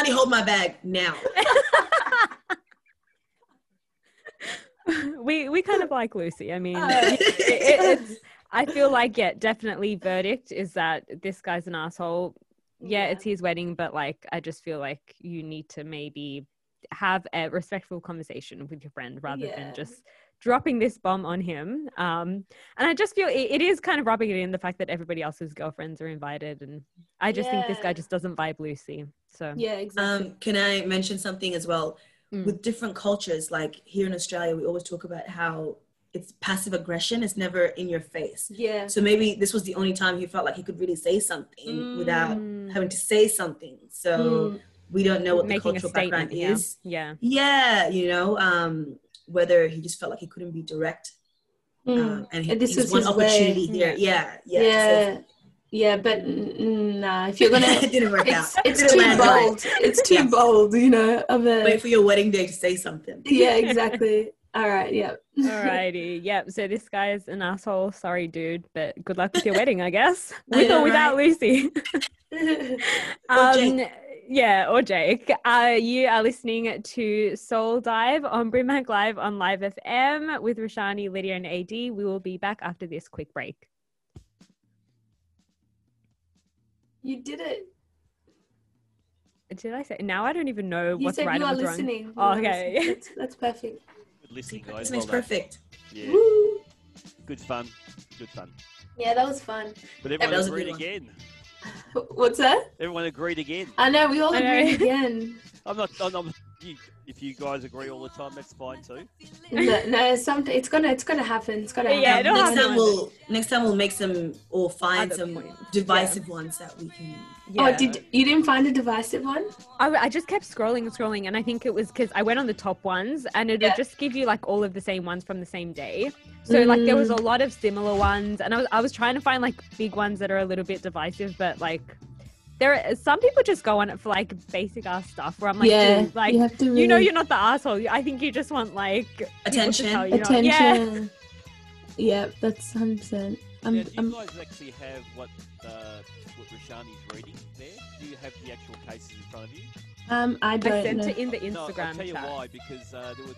S4: honey, hold my bag now.
S2: we we kind of like Lucy. I mean, uh, it, it, it's. I feel like yeah, definitely verdict is that this guy's an asshole. Yeah, yeah, it's his wedding, but like I just feel like you need to maybe have a respectful conversation with your friend rather yeah. than just dropping this bomb on him. Um, and I just feel it, it is kind of rubbing it in the fact that everybody else's girlfriends are invited, and I just yeah. think this guy just doesn't vibe Lucy. So
S3: yeah, exactly.
S4: Um, can I mention something as well? mm. with different cultures, like here in Australia, we always talk about how it's passive aggression. It's never in your face.
S3: Yeah.
S4: So maybe this was the only time he felt like he could really say something mm. without having to say something. So mm. we don't know what Making the cultural background
S2: yeah.
S4: is.
S2: Yeah.
S4: Yeah. You know, um, whether he just felt like he couldn't be direct. Mm. Um, and, he, and this was one opportunity way. here. Yeah. Yeah.
S3: Yeah. Yeah, but nah. If you're gonna,
S4: it didn't work
S3: it's,
S4: out.
S3: It's too bold. It's too bold. You know. Of a
S4: wait for your wedding day to say something.
S3: Yeah, exactly. All right. Yep.
S2: Alrighty. Yep. So this guy is an asshole. Sorry, dude. But good luck with your wedding, I guess. With yeah, or without right. Lucy. um, yeah, or Jake. Uh, you are listening to Soul Dive on Brimbank Live on Live FM with Rashani, Lydia, and AD. We will be back after this quick break.
S3: You did it.
S2: Did I say? Now I don't even know
S3: you
S2: what's
S3: said
S2: right
S3: you
S2: are
S3: listening.
S2: You oh, okay.
S3: Listening. That's, that's perfect.
S5: Listening, guys.
S4: Well perfect.
S5: Yeah.
S3: Woo.
S5: Good fun. Good fun.
S3: Yeah, that was fun.
S5: But everyone agreed again.
S3: What's that?
S5: Everyone agreed again.
S3: I know, we all agreed again.
S5: I'm not, I'm, I'm, you, if you guys agree all the time, that's fine too.
S3: No, no some, it's gonna, it's gonna happen. It's gonna
S2: yeah,
S3: happen.
S4: Next time we'll, next time we'll make some or find Other some points. divisive yeah. ones that we can.
S3: Yeah. Oh, did you didn't find a divisive one?
S2: I, I just kept scrolling and scrolling, and I think it was because I went on the top ones, and it would yeah. just give you like all of the same ones from the same day. So mm. like there was a mm. lot of similar ones, and I was I was trying to find like big ones that are a little bit divisive, but like there are some people just go on it for like basic ass stuff where I'm like, yeah, like you, really... you, know you're not the asshole. I think you just want like
S4: attention.
S3: You, attention. Yeah. yeah, that's hundred percent.
S5: Um, do you um, guys actually have what uh, what Rashani's reading there? Do you have the actual cases in front of you?
S3: Um, I don't. I
S2: sent
S3: know.
S2: it in the Instagram.
S5: No, I'll tell you
S2: chat.
S5: why. Because uh, there was,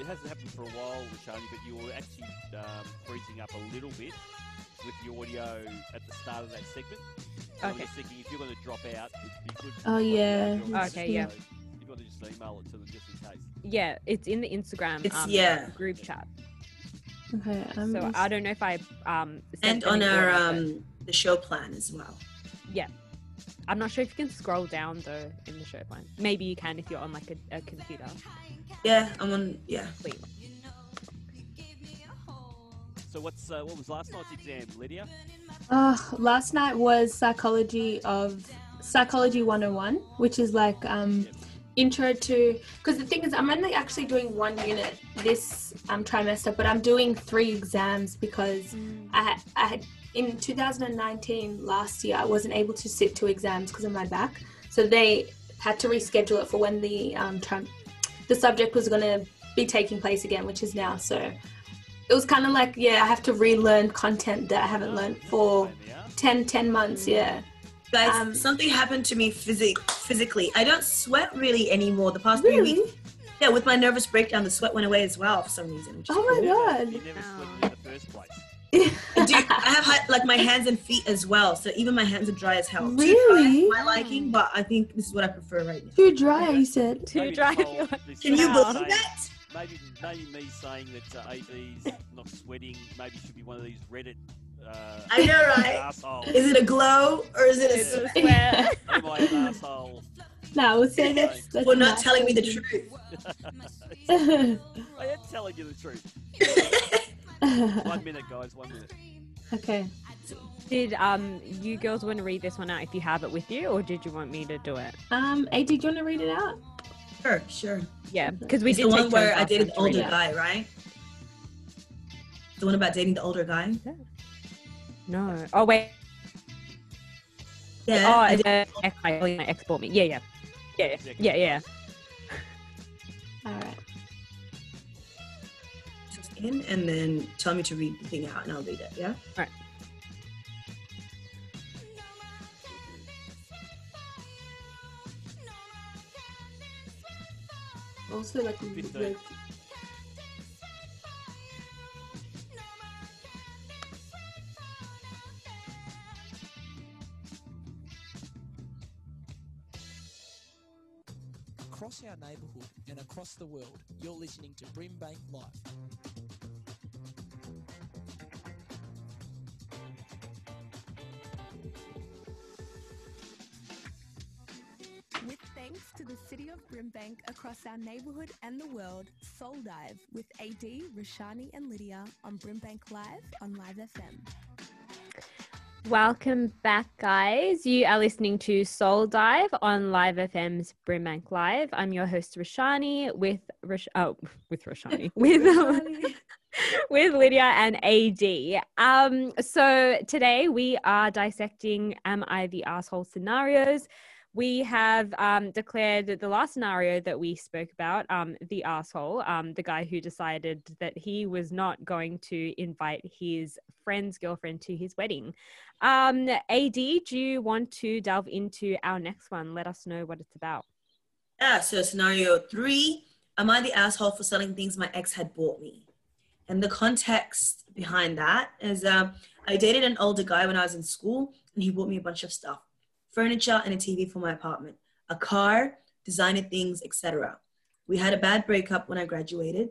S5: it hasn't happened for a while, Rashani, but you were actually um, freezing up a little bit with the audio at the start of that segment. Okay. I'm just thinking if you're going to drop out, it'd be good.
S3: Oh yeah.
S2: Okay, yeah.
S5: You've got to just email it to them just in case.
S2: Yeah, it's in the Instagram
S4: it's,
S2: um,
S4: yeah.
S2: group chat.
S3: Okay. I'm
S2: so
S3: just...
S2: I don't know if I um
S4: and on our um the show plan as well.
S2: Yeah. I'm not sure if you can scroll down though in the show plan. Maybe you can if you're on like a, a computer.
S4: Yeah, I'm on. Yeah.
S2: Sweet.
S5: So what's uh, what was last night's exam, Lydia?
S3: Uh, last night was psychology of psychology 101, which is like um, intro to because the thing is I'm only actually doing one unit this um, trimester, but I'm doing three exams because mm. I I had in 2019 last year I wasn't able to sit two exams because of my back, so they had to reschedule it for when the um, tri- the subject was going to be taking place again, which is now. So it was kind of like yeah i have to relearn content that i haven't learned for 10 10 months yeah
S4: guys um, something happened to me phys- physically i don't sweat really anymore the past really? three weeks yeah with my nervous breakdown the sweat went away as well for some reason
S3: oh my god
S5: you never sweated in the first place
S4: I, do, I have like my hands and feet as well, so even my hands are dry as hell.
S3: Really?
S4: my liking, but I think this is what I prefer right now.
S3: Too dry, you said.
S2: Too dry.
S4: Can you believe that?
S5: Maybe maybe me saying that uh, AD's not sweating maybe should be one of these Reddit. Uh,
S4: I know, right? Assholes. Is it a glow or is it a
S5: sweat? Am I an asshole?
S3: No, we'll say that's, that's
S4: Well, not telling me the truth.
S5: I am telling you the truth. one minute, guys. One minute.
S3: Okay.
S2: Did um you girls want to read this one out if you have it with you, or did you want me to do it?
S3: Um, AD, do you want to read it out?
S4: Sure, sure.
S2: Yeah, mm-hmm. because we
S4: it's
S2: did
S4: the one where I dated the older guy, right? The one about dating the older guy.
S2: Yeah. No. Oh wait.
S4: Yeah.
S2: Oh, I did. my ex bought me. Yeah, yeah, yeah, yeah, yeah.
S3: All right.
S4: Just in, and then tell me to read the thing out, and I'll read it. Yeah. All
S2: right.
S3: Also like, like
S7: Across our neighbourhood and across the world, you're listening to Brimbank Live.
S1: Of Brimbank across our neighbourhood and the world, Soul Dive with AD, Rashani and Lydia on Brimbank Live on Live FM.
S2: Welcome back, guys. You are listening to Soul Dive on Live FM's Brimbank Live. I'm your host Rashani with Rash- oh with Rashani with with Lydia and AD. Um, so today we are dissecting "Am I the asshole?" scenarios we have um, declared the last scenario that we spoke about, um, the asshole, um, the guy who decided that he was not going to invite his friend's girlfriend to his wedding. Um, AD, do you want to delve into our next one? Let us know what it's about.
S4: Yeah, so scenario three Am I the asshole for selling things my ex had bought me? And the context behind that is uh, I dated an older guy when I was in school, and he bought me a bunch of stuff furniture, and a TV for my apartment, a car, designer things, etc. We had a bad breakup when I graduated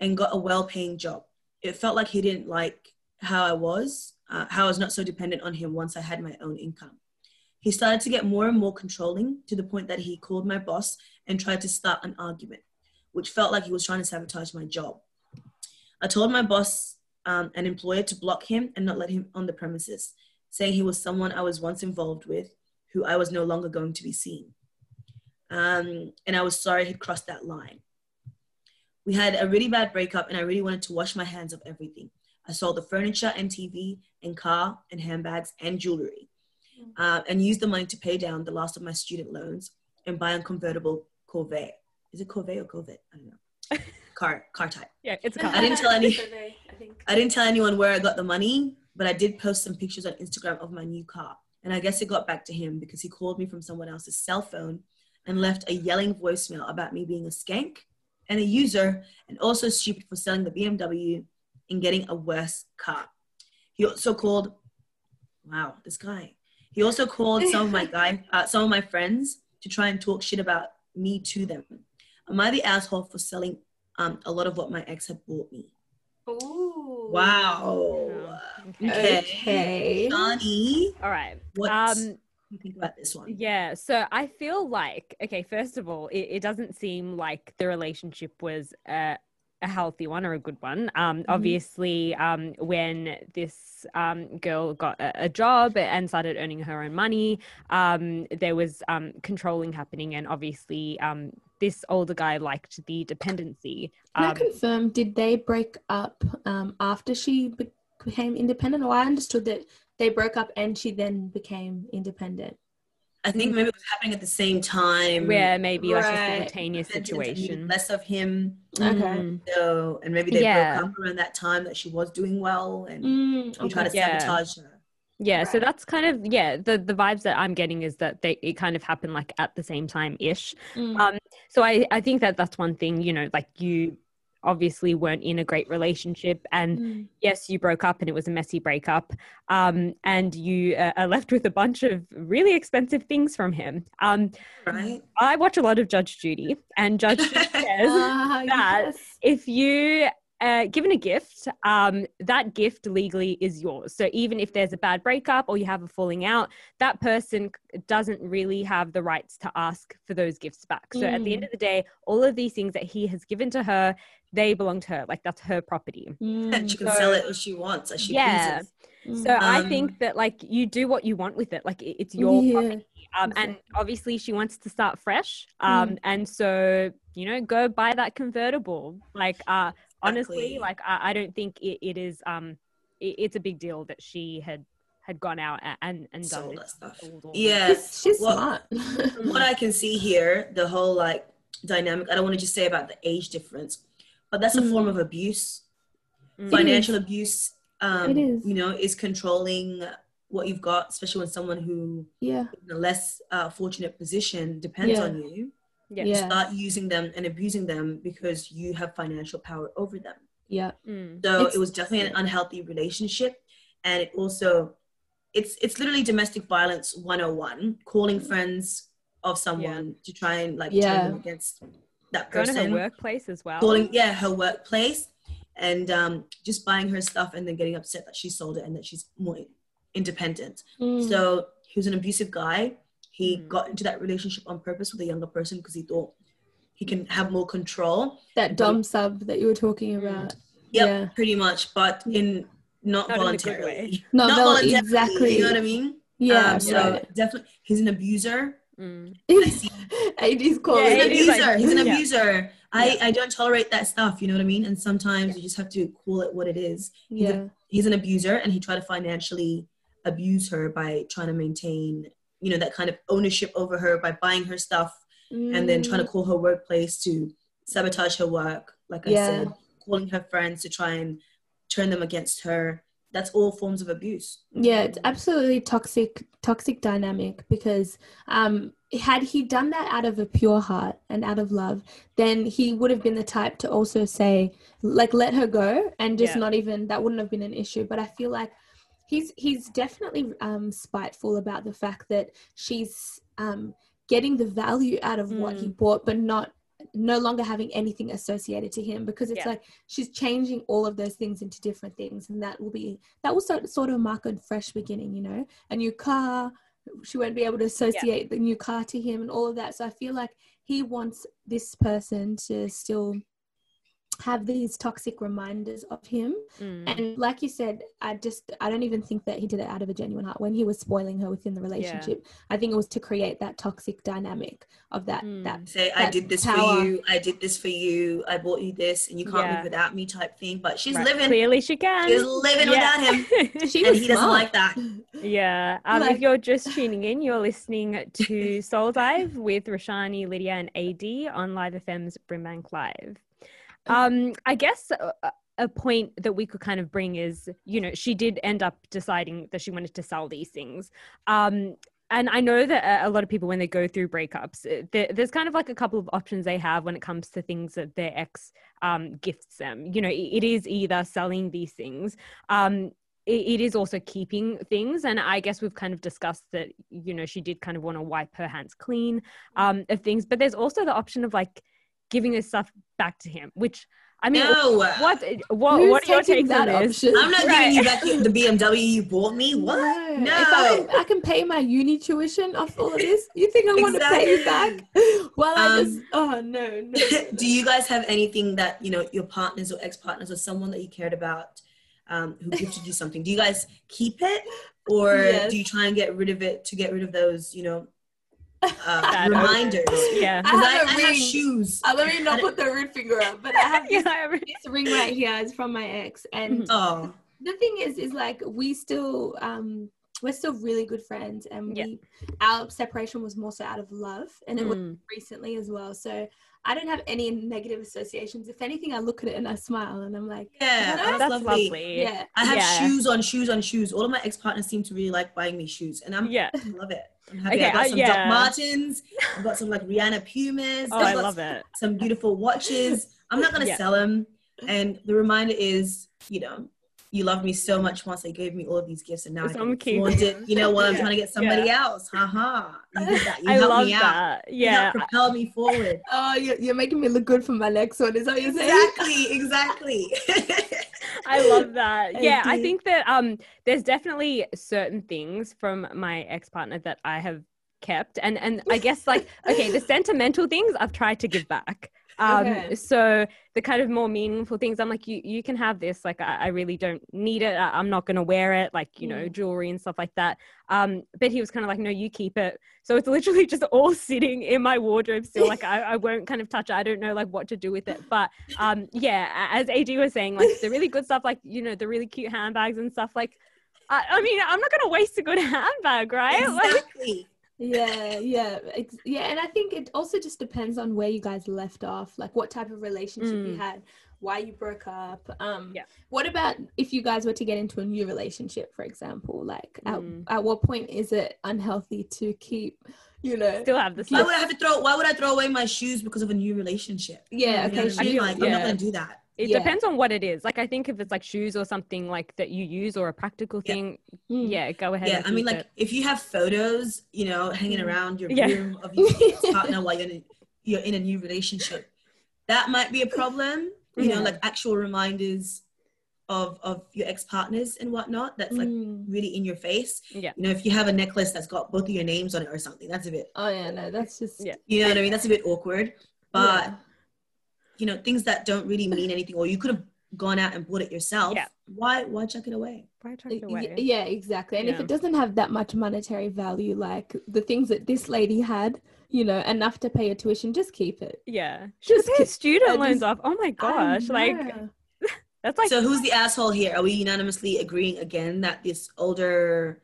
S4: and got a well paying job. It felt like he didn't like how I was, uh, how I was not so dependent on him once I had my own income. He started to get more and more controlling to the point that he called my boss and tried to start an argument, which felt like he was trying to sabotage my job. I told my boss, um, an employer, to block him and not let him on the premises, saying he was someone I was once involved with who I was no longer going to be seen. Um, and I was sorry he'd crossed that line. We had a really bad breakup, and I really wanted to wash my hands of everything. I sold the furniture and TV and car and handbags and jewelry, uh, and used the money to pay down the last of my student loans and buy a convertible Corvette. Is it Corvette or Corvette? I don't know. car car type.
S2: Yeah, it's a car.
S4: I didn't tell any. I didn't tell anyone where I got the money, but I did post some pictures on Instagram of my new car. And I guess it got back to him because he called me from someone else's cell phone and left a yelling voicemail about me being a skank and a user and also stupid for selling the BMW and getting a worse car. He also called, wow, this guy. He also called some of my guy, uh, some of my friends to try and talk shit about me to them. Am I the asshole for selling um, a lot of what my ex had bought me?
S3: Ooh.
S4: Wow. Okay. okay. Johnny.
S2: All right.
S4: What um, do you think about this one?
S2: Yeah. So I feel like, okay, first of all, it, it doesn't seem like the relationship was uh, a healthy one or a good one. Um, mm-hmm. Obviously, um, when this um, girl got a, a, job and started earning her own money, um, there was um, controlling happening, and obviously, um, this older guy liked the dependency.
S3: Can I confirm? Did they break up after she became independent? Or I understood that they broke up and she then became independent.
S4: I think maybe it was happening at the same time.
S2: Yeah, maybe right. like a simultaneous situation.
S4: Less of him.
S3: Okay. Mm.
S4: So, and maybe they yeah. broke up around that time that she was doing well, and mm, okay. he tried to yeah. sabotage her.
S2: Yeah, right. so that's kind of yeah. The the vibes that I'm getting is that they it kind of happened like at the same time ish. Mm. Um, so I I think that that's one thing. You know, like you obviously weren't in a great relationship and mm. yes you broke up and it was a messy breakup um, and you uh, are left with a bunch of really expensive things from him um,
S4: right.
S2: i watch a lot of judge judy and judge judy says uh, that yes. if you uh, given a gift, um, that gift legally is yours. So even if there's a bad breakup or you have a falling out, that person doesn't really have the rights to ask for those gifts back. So mm. at the end mm. of the day, all of these things that he has given to her, they belong to her. Like that's her property.
S4: Mm. And she can so, sell it as she wants, as she yeah. pleases.
S2: So um, I think that like you do what you want with it. Like it's your yeah. property. Um, and obviously she wants to start fresh. Um, mm. and so you know, go buy that convertible. Like uh, honestly like I, I don't think it, it is um it, it's a big deal that she had had gone out and and done this
S4: stuff. yes she's well, smart. from what i can see here the whole like dynamic i don't want to just say about the age difference but that's a mm. form of abuse. Mm. financial abuse um you know is controlling what you've got especially when someone who
S3: yeah.
S4: in a less uh, fortunate position depends yeah. on you
S3: yeah. yeah.
S4: start using them and abusing them because you have financial power over them
S3: yeah
S2: mm.
S4: so it's, it was definitely an unhealthy relationship and it also it's it's literally domestic violence 101 calling friends of someone yeah. to try and like yeah. turn them against that person
S2: Going to her workplace as well
S4: calling yeah her workplace and um, just buying her stuff and then getting upset that she sold it and that she's more independent mm. so he was an abusive guy he mm. got into that relationship on purpose with a younger person because he thought he can have more control.
S3: That dom sub that you were talking mm. about.
S4: Yep, yeah, pretty much, but in not, not voluntarily.
S3: Not, not voluntarily. Exactly.
S4: You know what I mean?
S3: Yeah.
S4: Um, so yeah. definitely, he's an abuser.
S3: Mm. AD's calling.
S4: Yeah, he's an abuser. Like, he's an abuser. Yeah. I, I don't tolerate that stuff. You know what I mean? And sometimes you just have to call it what it is. He's,
S3: yeah.
S4: a, he's an abuser, and he tried to financially abuse her by trying to maintain, you know, that kind of ownership over her by buying her stuff mm. and then trying to mm. call her workplace to sabotage her work. Like I said, calling her friends to try and turn them against her that's all forms of abuse
S3: yeah it's absolutely toxic toxic dynamic because um had he done that out of a pure heart and out of love then he would have been the type to also say like let her go and just yeah. not even that wouldn't have been an issue but i feel like he's he's definitely um spiteful about the fact that she's um getting the value out of mm. what he mm. bought but not no longer having anything associated to him because it's yeah. like she's changing all of those things into different things and that will be that will sort, sort of mark a fresh beginning you know a new car she won't be able to associate yeah. the new car to him and all of that so i feel like he wants this person to still have these toxic reminders of him mm. and like you said i just i don't even think that he did it out of a genuine heart when he was spoiling her within the relationship yeah. i think it was to create that toxic dynamic of that mm. that
S4: say
S3: that
S4: i did this power. for you i did this for you i bought you this and you can't yeah. live without me type thing but she's right. living
S2: clearly she can
S4: she's living yeah. without him she and he smart. doesn't like that
S2: yeah um, like, if you're just tuning in you're listening to soul dive with rashani lydia and ad on live fm's brimbank live um, I guess a, a point that we could kind of bring is, you know, she did end up deciding that she wanted to sell these things. Um, and I know that a lot of people, when they go through breakups, there's kind of like a couple of options they have when it comes to things that their ex um, gifts them. You know, it is either selling these things. Um, it is also keeping things and i guess we've kind of discussed that you know she did kind of want to wipe her hands clean um, of things but there's also the option of like giving this stuff back to him, which I mean, no. what what what are your takes on this?
S4: I'm not right. giving you back the BMW you bought me. What? No. no. If
S3: I can, I can pay my uni tuition off all of this. You think I want exactly. to pay you back? Well, um, I just oh no. no.
S4: do you guys have anything that you know your partners or ex partners or someone that you cared about um, who gifted you something? Do you guys keep it or yes. do you try and get rid of it to get rid of those you know uh, reminders.
S2: Yeah,
S4: I have, I, I have shoes.
S3: Uh, let me not put the ring finger up, but I have this, yeah, this ring right here. It's from my ex, and
S4: oh.
S3: the thing is, is like we still um we're still really good friends, and we our separation was more so out of love, and it mm. was recently as well. So I don't have any negative associations. If anything, I look at it and I smile and I'm like,
S4: yeah, that's,
S2: that's
S4: lovely.
S2: lovely.
S3: Yeah,
S4: I have
S2: yeah.
S4: shoes on shoes on shoes. All of my ex partners seem to really like buying me shoes, and I'm yeah, I love it. I'm happy. Okay, I got some yeah. Doc Martens. I've got some like Rihanna Pumas.
S2: Oh, I love it.
S4: Some beautiful watches. I'm not gonna yeah. sell them. Mm-hmm. And the reminder is, you know, you loved me so much once they gave me all of these gifts and now so I can flaunt it, you know, while I'm trying to get somebody yeah. else. Haha. You did that. You I love me that.
S2: Out. Yeah.
S4: You propel me forward.
S3: Oh, you're, you're making me look good for my next one. Is that what you're
S4: saying? Exactly. Exactly.
S2: I love that. Yeah. I think that um there's definitely certain things from my ex-partner that I have kept and and I guess like okay the sentimental things I've tried to give back um okay. so the kind of more meaningful things i'm like you you can have this like i, I really don't need it I, am not going to wear it like you know mm. jewelry and stuff like that um but he was kind of like no you keep it so it's literally just all sitting in my wardrobe still like I, I won't kind of touch it i don't know like what to do with it but um yeah as ad was saying like the really good stuff like you know the really cute handbags and stuff like I, I mean i'm not going to waste a good handbag right
S4: exactly.
S3: Like, yeah yeah yeah and i think it also just depends on where you guys left off like what type of relationship mm. you had why you broke up um
S2: yeah
S3: what about if you guys were to get into a new relationship for example like mm. at, at what point is it unhealthy to keep you know
S2: still have the
S4: why would i have to throw why would i throw away my shoes because of a new relationship
S3: yeah okay
S4: you know, like, yeah. i'm not gonna do that
S2: it yeah. depends on what it is. Like I think if it's like shoes or something like that you use or a practical thing, yeah, mm. yeah go ahead.
S4: Yeah, I mean like
S2: it.
S4: if you have photos, you know, hanging mm. around your yeah. room of your partner while you're in, a, you're in a new relationship, that might be a problem. You know, mm-hmm. like actual reminders of of your ex partners and whatnot that's like mm. really in your face.
S2: Yeah.
S4: You know, if you have a necklace that's got both of your names on it or something, that's a bit.
S3: Oh yeah, no, that's just.
S2: Yeah.
S4: You know what I mean? That's a bit awkward. But. You know, things that don't really mean anything, or you could have gone out and bought it yourself.
S2: Yeah.
S4: Why why chuck it away?
S2: Why chuck it away?
S3: Yeah, exactly. And yeah. if it doesn't have that much monetary value, like the things that this lady had, you know, enough to pay a tuition, just keep it.
S2: Yeah. Just pay student loans just, off. Oh my gosh. Like that's like
S4: So who's the asshole here? Are we unanimously agreeing again that this older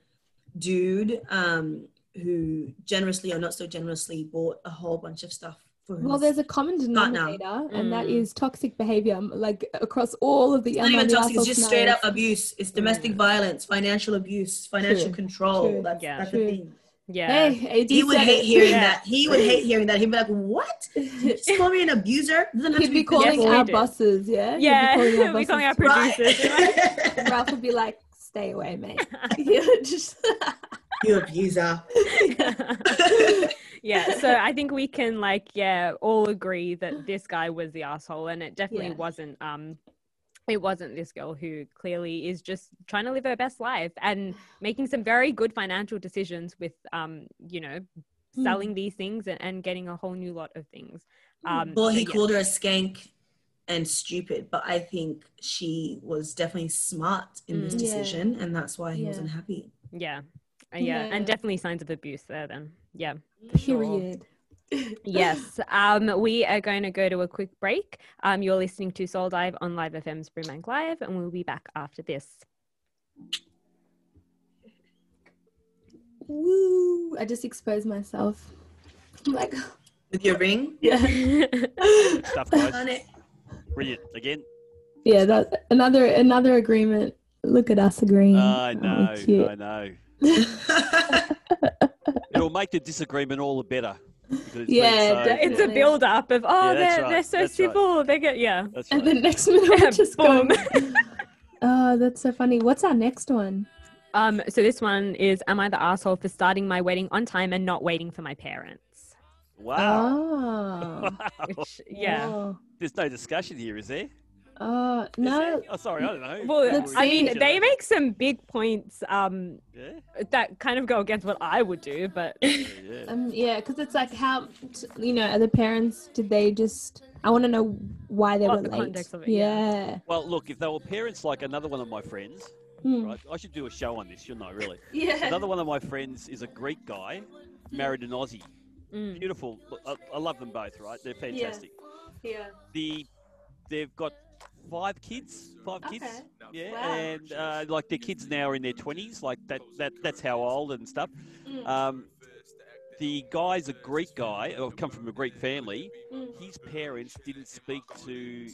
S4: dude um who generously or not so generously bought a whole bunch of stuff
S3: well, there's a common denominator, mm. and that mm. is toxic behavior, like across all of the.
S4: It's not even toxic; it's just straight up abuse. It's domestic yeah. violence, financial abuse, financial True. control. True. That's yeah. that's True. the thing.
S2: Yeah.
S3: Hey,
S4: he would hate it. hearing yeah. that. He would hate hearing that. He'd be like, "What? Just call me an abuser?"
S3: Doesn't have He'd to be, be calling our bosses. Yeah.
S2: Yeah. He'd be calling our, calling our producers.
S3: Right. Ralph would be like, "Stay away, mate." you just.
S4: you abuser.
S2: Yeah. So I think we can like, yeah, all agree that this guy was the asshole, and it definitely yeah. wasn't. Um, it wasn't this girl who clearly is just trying to live her best life and making some very good financial decisions with um you know hmm. selling mm. these things and, and, getting a whole new lot of things
S4: hmm. um well he called her a skank and stupid but i think she was definitely smart in mm. this decision yeah. and that's why he yeah. wasn't happy
S2: yeah. Uh, yeah. yeah and definitely signs of abuse there then yeah
S3: period sure
S2: yes. Um, we are going to go to a quick break. Um, you're listening to Soul Dive on Live FM's Brimbank Live, and we'll be back after this.
S3: Woo! I just exposed myself. like
S4: with your ring.
S3: Yeah.
S5: Stuff, guys. Brilliant. Again.
S3: Yeah, that another another agreement. Look at us agreeing.
S5: I know. Oh, I know. It'll make the disagreement all the better
S3: yeah, so,
S2: it's a build up of oh, yeah, they're right. they're so that's civil. Right. They get yeah,
S3: that's and the next minute we're just boom. oh, that's so funny. What's our next one?
S2: Um, so this one is: Am I the asshole for starting my wedding on time and not waiting for my parents?
S5: Wow.
S3: Oh.
S2: wow. Which, yeah.
S5: There's no discussion here, is there?
S3: Uh, no.
S5: Oh, sorry, I don't know.
S2: Well, I mean, they make some big points um, yeah. that kind of go against what I would do, but.
S3: yeah, um, yeah, because it's like how, you know, are the parents, did they just. I want to know why they what were the late. Context of it, yeah. yeah.
S5: Well, look, if they were parents like another one of my friends, hmm. right? I should do a show on this. You'll know, really.
S3: yeah.
S5: Another one of my friends is a Greek guy, married an Aussie. Mm. Beautiful. I, I, love them both. Right? They're fantastic.
S3: Yeah. yeah.
S5: The they've got five kids, five okay. kids. Yeah, wow. and uh, like their kids now are in their twenties. Like that, that that's how old and stuff. Mm. Um, the guy's a Greek guy, or come from a Greek family. Mm. His parents didn't speak to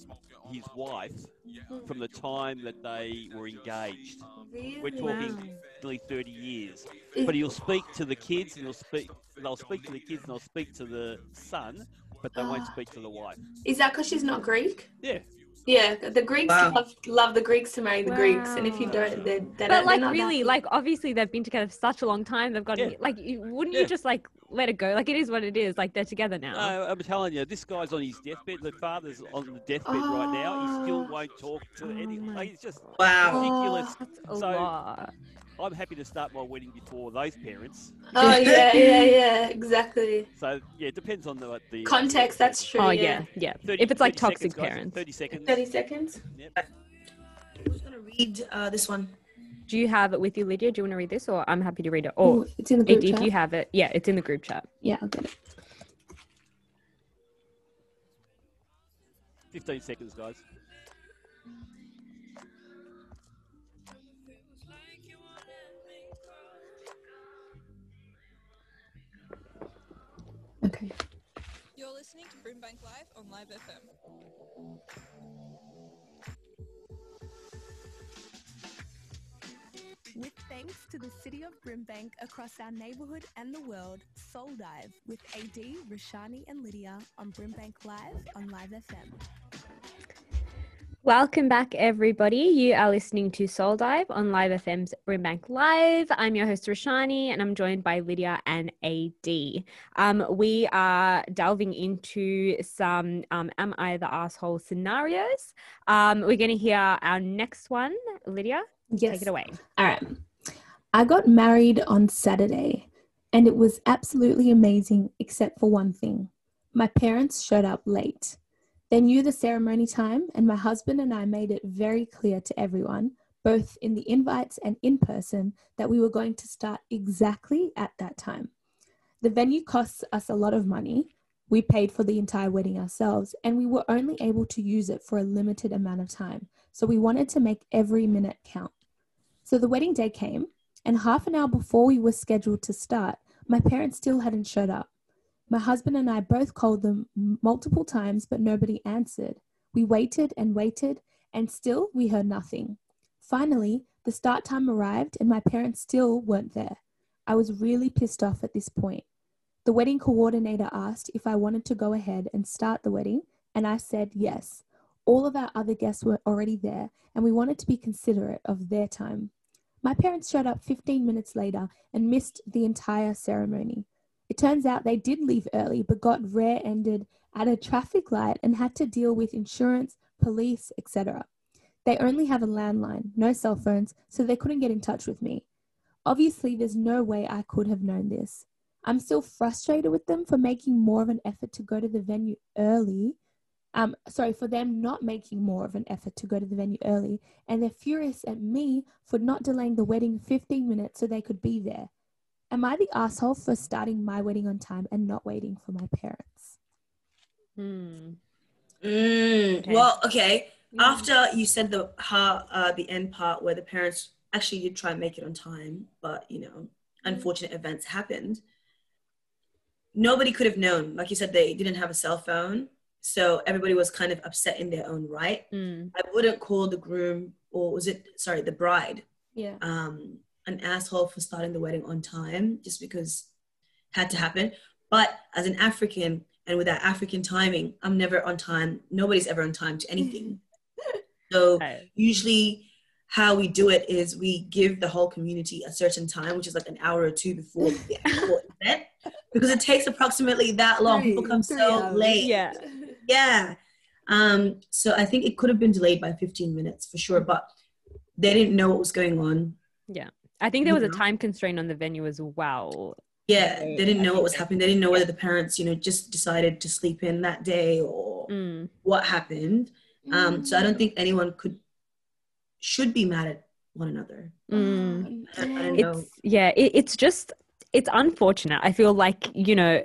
S5: his wife mm. from the time that they were engaged.
S3: Really?
S5: We're talking wow. nearly 30 years. But he'll speak to the kids, and he'll speak. They'll speak to the kids, and they'll speak to the son, but they won't ah. speak to the wife.
S3: Is that because she's not Greek?
S5: Yeah.
S3: Yeah, the Greeks wow. love, love the Greeks to marry the wow. Greeks, and if you don't, they're, they're
S2: but like really, like obviously they've been together for such a long time. They've got yeah. like, wouldn't yeah. you just like let it go? Like it is what it is. Like they're together now.
S5: Uh, I'm telling you, this guy's on his deathbed. The father's on the deathbed oh. right now. He still won't talk to oh any. Like, it's just wow, ridiculous.
S2: Oh, that's a so, lot.
S5: I'm happy to start my wedding before those parents.
S3: Oh yeah, yeah, yeah, exactly.
S5: So yeah, it depends on the the
S3: context. Uh, that's true.
S2: Oh yeah, yeah. 30, if it's like toxic seconds, parents,
S5: thirty seconds.
S3: Thirty seconds.
S4: Yep. Who's gonna read uh, this one?
S2: Do you have it with you, Lydia? Do you want to read this, or I'm happy to read it? Or
S3: Ooh, it's in the group
S2: if,
S3: chat.
S2: If you have it, yeah, it's in the group chat.
S3: Yeah, I'll get it.
S5: Fifteen seconds, guys.
S6: Brimbank Live on Live FM.
S1: With thanks to the city of Brimbank across our neighbourhood and the world, Soul Dive with AD, Rashani and Lydia on Brimbank Live on Live FM.
S2: Welcome back, everybody. You are listening to Soul Dive on Live FM's Brimbank Live. I'm your host, Rashani, and I'm joined by Lydia and AD. Um, we are delving into some um, Am I the Asshole scenarios. Um, we're going to hear our next one. Lydia, yes. take it away.
S3: All right. I got married on Saturday, and it was absolutely amazing, except for one thing. My parents showed up late. They knew the ceremony time, and my husband and I made it very clear to everyone, both in the invites and in person, that we were going to start exactly at that time. The venue costs us a lot of money. We paid for the entire wedding ourselves, and we were only able to use it for a limited amount of time. So we wanted to make every minute count. So the wedding day came, and half an hour before we were scheduled to start, my parents still hadn't showed up. My husband and I both called them multiple times, but nobody answered. We waited and waited, and still we heard nothing. Finally, the start time arrived, and my parents still weren't there. I was really pissed off at this point. The wedding coordinator asked if I wanted to go ahead and start the wedding, and I said yes. All of our other guests were already there, and we wanted to be considerate of their time. My parents showed up 15 minutes later and missed the entire ceremony. It turns out they did leave early but got rear ended at a traffic light and had to deal with insurance, police, etc. They only have a landline, no cell phones, so they couldn't get in touch with me. Obviously, there's no way I could have known this. I'm still frustrated with them for making more of an effort to go to the venue early. Um, sorry, for them not making more of an effort to go to the venue early, and they're furious at me for not delaying the wedding 15 minutes so they could be there. Am I the asshole for starting my wedding on time and not waiting for my parents?
S4: Hmm. Mm, okay. Well, okay. Mm. After you said the ha, uh, the end part where the parents actually did try and make it on time, but you know, mm. unfortunate events happened. Nobody could have known. Like you said, they didn't have a cell phone, so everybody was kind of upset in their own right. Mm. I wouldn't call the groom or was it sorry the bride?
S3: Yeah.
S4: Um, an asshole for starting the wedding on time just because had to happen. But as an African and with that African timing, I'm never on time. Nobody's ever on time to anything. so usually how we do it is we give the whole community a certain time, which is like an hour or two before the actual event, because it takes approximately that long. People come so late.
S2: Yeah.
S4: Yeah. Um, so I think it could have been delayed by 15 minutes for sure, but they didn't know what was going on.
S2: Yeah. I think there was a time constraint on the venue as well.
S4: Yeah, they didn't know what was happening. They didn't know whether the parents, you know, just decided to sleep in that day or mm. what happened. Um, so I don't think anyone could should be mad at one another.
S2: Mm. I, I it's, yeah, it, it's just it's unfortunate. I feel like you know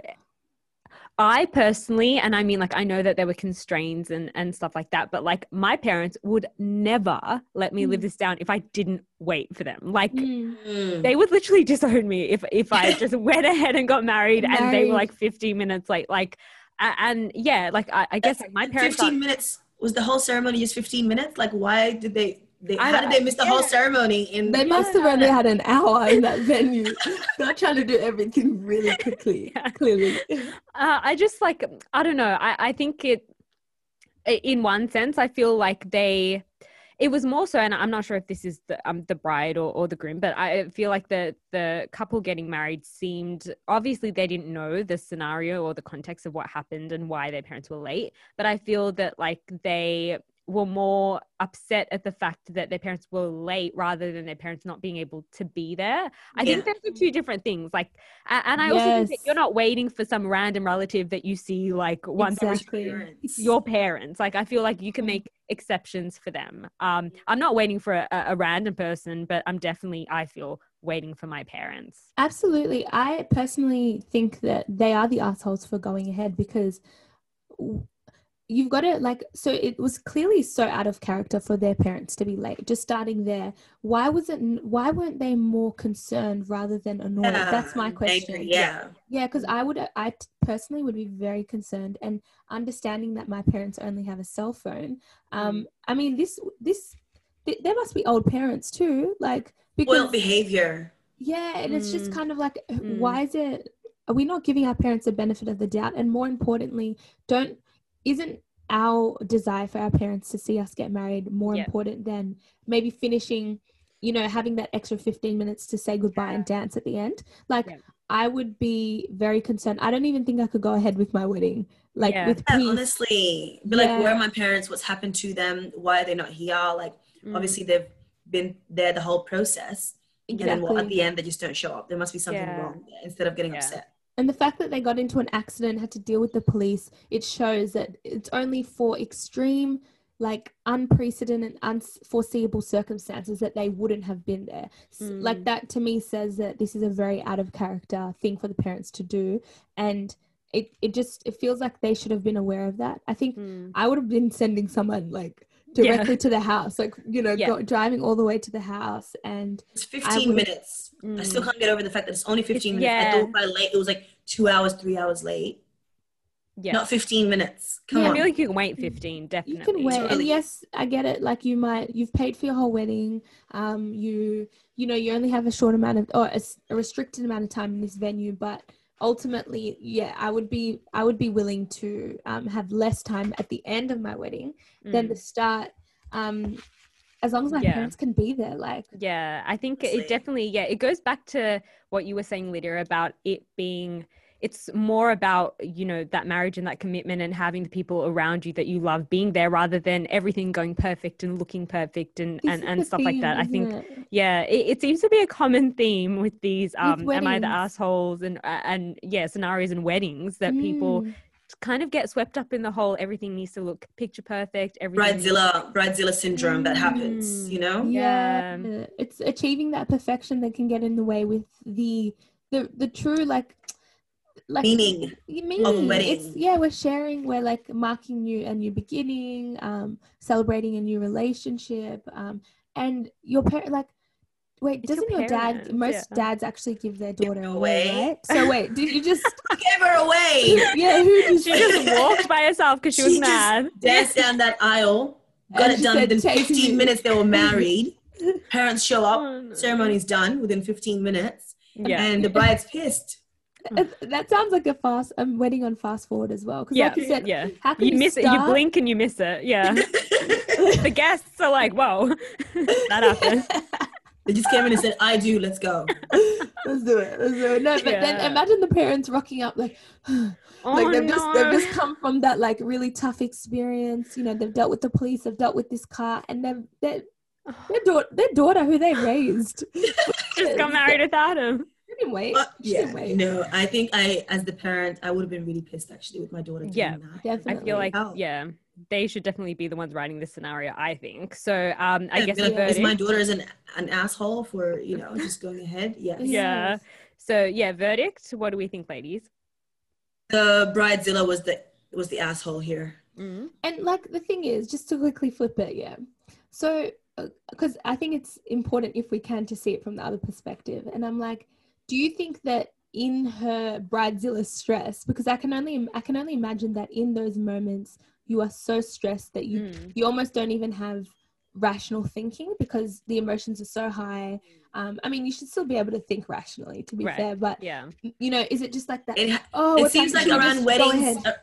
S2: I personally, and I mean, like, I know that there were constraints and, and stuff like that, but like, my parents would never let me mm. live this down if I didn't wait for them. Like, mm. they would literally disown me if, if I just went ahead and got married, married, and they were like 15 minutes late. Like, and yeah, like, I, I guess like, my parents.
S4: 15 are, minutes was the whole ceremony just 15 minutes? Like, why did they they, how did they miss the yeah. whole ceremony? In
S3: they must have only had an hour in that venue. They're trying to do everything really quickly. Yeah. Clearly,
S2: uh, I just like I don't know. I I think it in one sense I feel like they it was more so and i'm not sure if this is the um the bride or, or the groom but i feel like the the couple getting married seemed obviously they didn't know the scenario or the context of what happened and why their parents were late but i feel that like they were more upset at the fact that their parents were late rather than their parents not being able to be there. I yeah. think those are two different things. Like, and I yes. also think you're not waiting for some random relative that you see like once exactly. It's your parents. Like, I feel like you can make exceptions for them. Um, I'm not waiting for a, a random person, but I'm definitely, I feel, waiting for my parents.
S3: Absolutely. I personally think that they are the assholes for going ahead because you've got to like so it was clearly so out of character for their parents to be late just starting there why was it why weren't they more concerned rather than annoyed yeah, that's my question
S4: angry, yeah
S3: yeah because i would i personally would be very concerned and understanding that my parents only have a cell phone um mm. i mean this this th- there must be old parents too like
S4: because well behavior
S3: yeah and mm. it's just mm. kind of like mm. why is it are we not giving our parents the benefit of the doubt and more importantly don't isn't our desire for our parents to see us get married more yep. important than maybe finishing you know having that extra 15 minutes to say goodbye yeah. and dance at the end like yeah. i would be very concerned i don't even think i could go ahead with my wedding like yeah. with
S4: peace. honestly be like where are my parents what's happened to them why are they not here like mm. obviously they've been there the whole process exactly. and then well, at the end they just don't show up there must be something wrong instead of getting upset
S3: and the fact that they got into an accident had to deal with the police it shows that it's only for extreme like unprecedented unforeseeable circumstances that they wouldn't have been there mm. like that to me says that this is a very out of character thing for the parents to do and it, it just it feels like they should have been aware of that i think mm. i would have been sending someone like directly yeah. to the house like you know yeah. go, driving all the way to the house and
S4: it's 15 minutes mm. i still can't get over the fact that it's only 15 it's, minutes yeah. i thought by late it was like two hours three hours late yeah. Not 15 minutes. Come yeah,
S2: on. I feel like you can wait 15, definitely.
S3: You can wait. And yes, I get it. Like you might, you've paid for your whole wedding. Um, you, you know, you only have a short amount of, or a, a restricted amount of time in this venue, but ultimately, yeah, I would be, I would be willing to um, have less time at the end of my wedding mm. than the start. Um, as long as my yeah. parents can be there like
S2: yeah i think it definitely yeah it goes back to what you were saying lydia about it being it's more about you know that marriage and that commitment and having the people around you that you love being there rather than everything going perfect and looking perfect and and, and stuff theme, like that i think it? yeah it, it, seems to be a common theme with these um am i the assholes and and yeah scenarios and weddings that mm. people kind of get swept up in the whole everything needs to look picture perfect everything
S4: bridezilla bridezilla syndrome mm. that happens you know
S3: yeah. yeah it's achieving that perfection that can get in the way with the the the true like like
S4: meaning,
S3: meaning of wedding. It's yeah, we're sharing, we're like marking new a new beginning, um, celebrating a new relationship, um, and your parent like. Wait, it's doesn't your, your dad? Most yeah. dads actually give their daughter away, away, right? So wait, did you just
S4: give her away?
S3: yeah, who
S2: just she just walked by herself because she, she was mad.
S4: Danced down that aisle, got and it done within 15 minutes. They were married. Parents show up, oh, no. ceremony's done within 15 minutes, yeah. and the bride's pissed Mm.
S3: that sounds like a fast I'm waiting on fast forward as well. Yeah, like you said,
S2: yeah. How can you, you miss start? it? You blink and you miss it. Yeah. the guests are like, "Whoa, that happened."
S4: They just came in and said, "I do. Let's go.
S3: let's do it. Let's do it." No, but yeah. then imagine the parents rocking up like, oh, like they've no. just they've just come from that like really tough experience. You know, they've dealt with the police, they've dealt with this car, and they've they their daughter, their daughter who they raised,
S2: just got married without him
S3: didn't wait. Uh,
S4: yeah, didn't wait. no, I think I, as the parent, I would have been really pissed actually with my daughter.
S2: Yeah, definitely. I feel like oh. yeah, they should definitely be the ones writing this scenario. I think so. Um, I yeah, guess
S4: like, is my daughter is an an asshole for you know just going ahead. Yes.
S2: Yeah. So yeah, verdict. What do we think, ladies?
S4: The bridezilla was the was the asshole here.
S3: Mm-hmm. And like the thing is, just to quickly flip it, yeah. So because uh, I think it's important if we can to see it from the other perspective, and I'm like do you think that in her bridezilla stress because i can only i can only imagine that in those moments you are so stressed that you mm. you almost don't even have rational thinking because the emotions are so high um i mean you should still be able to think rationally to be right. fair but
S2: yeah
S3: you know is it just like that
S4: it, oh it seems like around weddings uh,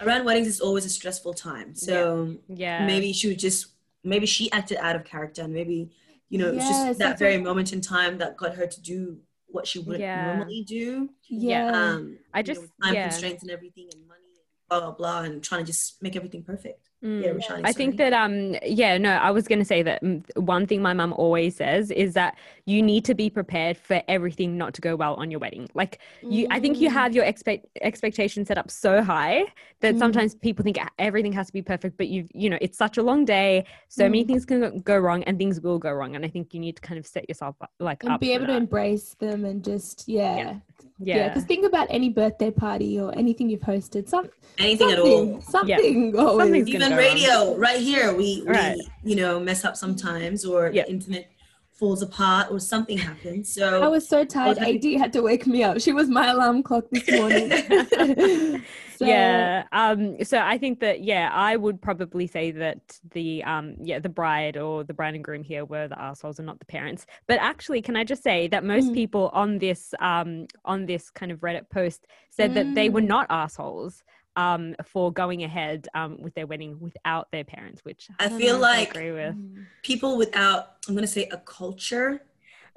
S4: around weddings is always a stressful time so
S2: yeah.
S4: yeah maybe she would just maybe she acted out of character and maybe you know yes, it's just that very moment in time that got her to do what she would yeah. normally do.
S3: Yeah.
S4: Um,
S2: I just
S4: know, time yeah. constraints and everything and money and blah blah blah and trying to just make everything perfect. Mm. Yeah,
S2: I think that um yeah no I was going to say that one thing my mum always says is that you need to be prepared for everything not to go well on your wedding. Like you mm. I think you have your expect expectations set up so high that mm. sometimes people think everything has to be perfect but you you know it's such a long day so many mm. things can go wrong and things will go wrong and I think you need to kind of set yourself up, like
S3: and be able to embrace them and just yeah. yeah yeah because yeah, think about any birthday party or anything you've hosted some
S4: anything
S3: at
S4: all
S3: something yeah. always
S4: even radio on. right here we, right. we you know mess up sometimes or the internet falls apart or something happens so
S3: i was so tired ad had to wake me up she was my alarm clock this morning
S2: So, yeah. Um, so I think that yeah, I would probably say that the um, yeah, the bride or the bride and groom here were the assholes and not the parents. But actually, can I just say that most mm. people on this um on this kind of Reddit post said mm. that they were mm. not assholes. Um, for going ahead um, with their wedding without their parents, which
S4: I, I feel like I agree with. people without, I'm going to say a culture.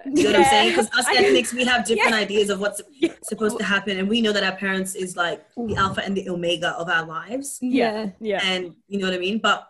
S4: You know yeah. what I'm saying? Because us ethnics, we have different yeah. ideas of what's yeah. supposed to happen, and we know that our parents is like the alpha and the omega of our lives.
S2: Yeah, yeah.
S4: And you know what I mean? But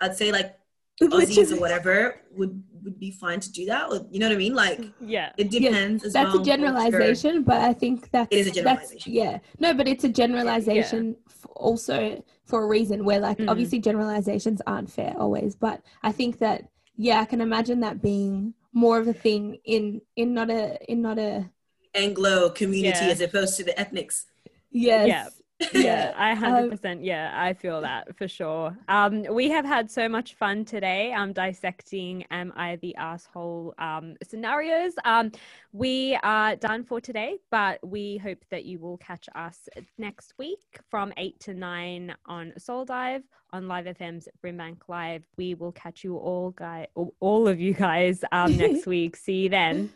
S4: I'd say like Aussies or whatever would would be fine to do that. Or, you know what I mean? Like,
S2: yeah,
S4: it depends.
S3: Yeah, that's
S4: well,
S3: a generalization, but I think that
S4: it is a generalization.
S3: yeah, no, but it's a generalization yeah. also for a reason. Where like mm-hmm. obviously generalizations aren't fair always, but I think that yeah, I can imagine that being more of a thing in in not a in not a
S4: Anglo community yeah. as opposed to the ethnics.
S3: Yes.
S2: Yeah i 100% um, yeah i feel that for sure. Um we have had so much fun today um dissecting am i the asshole um scenarios. Um we are done for today but we hope that you will catch us next week from 8 to 9 on soul dive on live fm's brimbank live. We will catch you all guys all of you guys um next week. See you then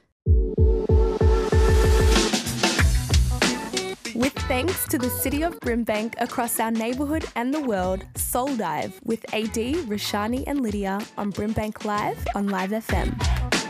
S1: thanks to the City of Brimbank across our neighbourhood and the world, Soul Dive with AD, Rashani and Lydia on Brimbank Live on Live FM.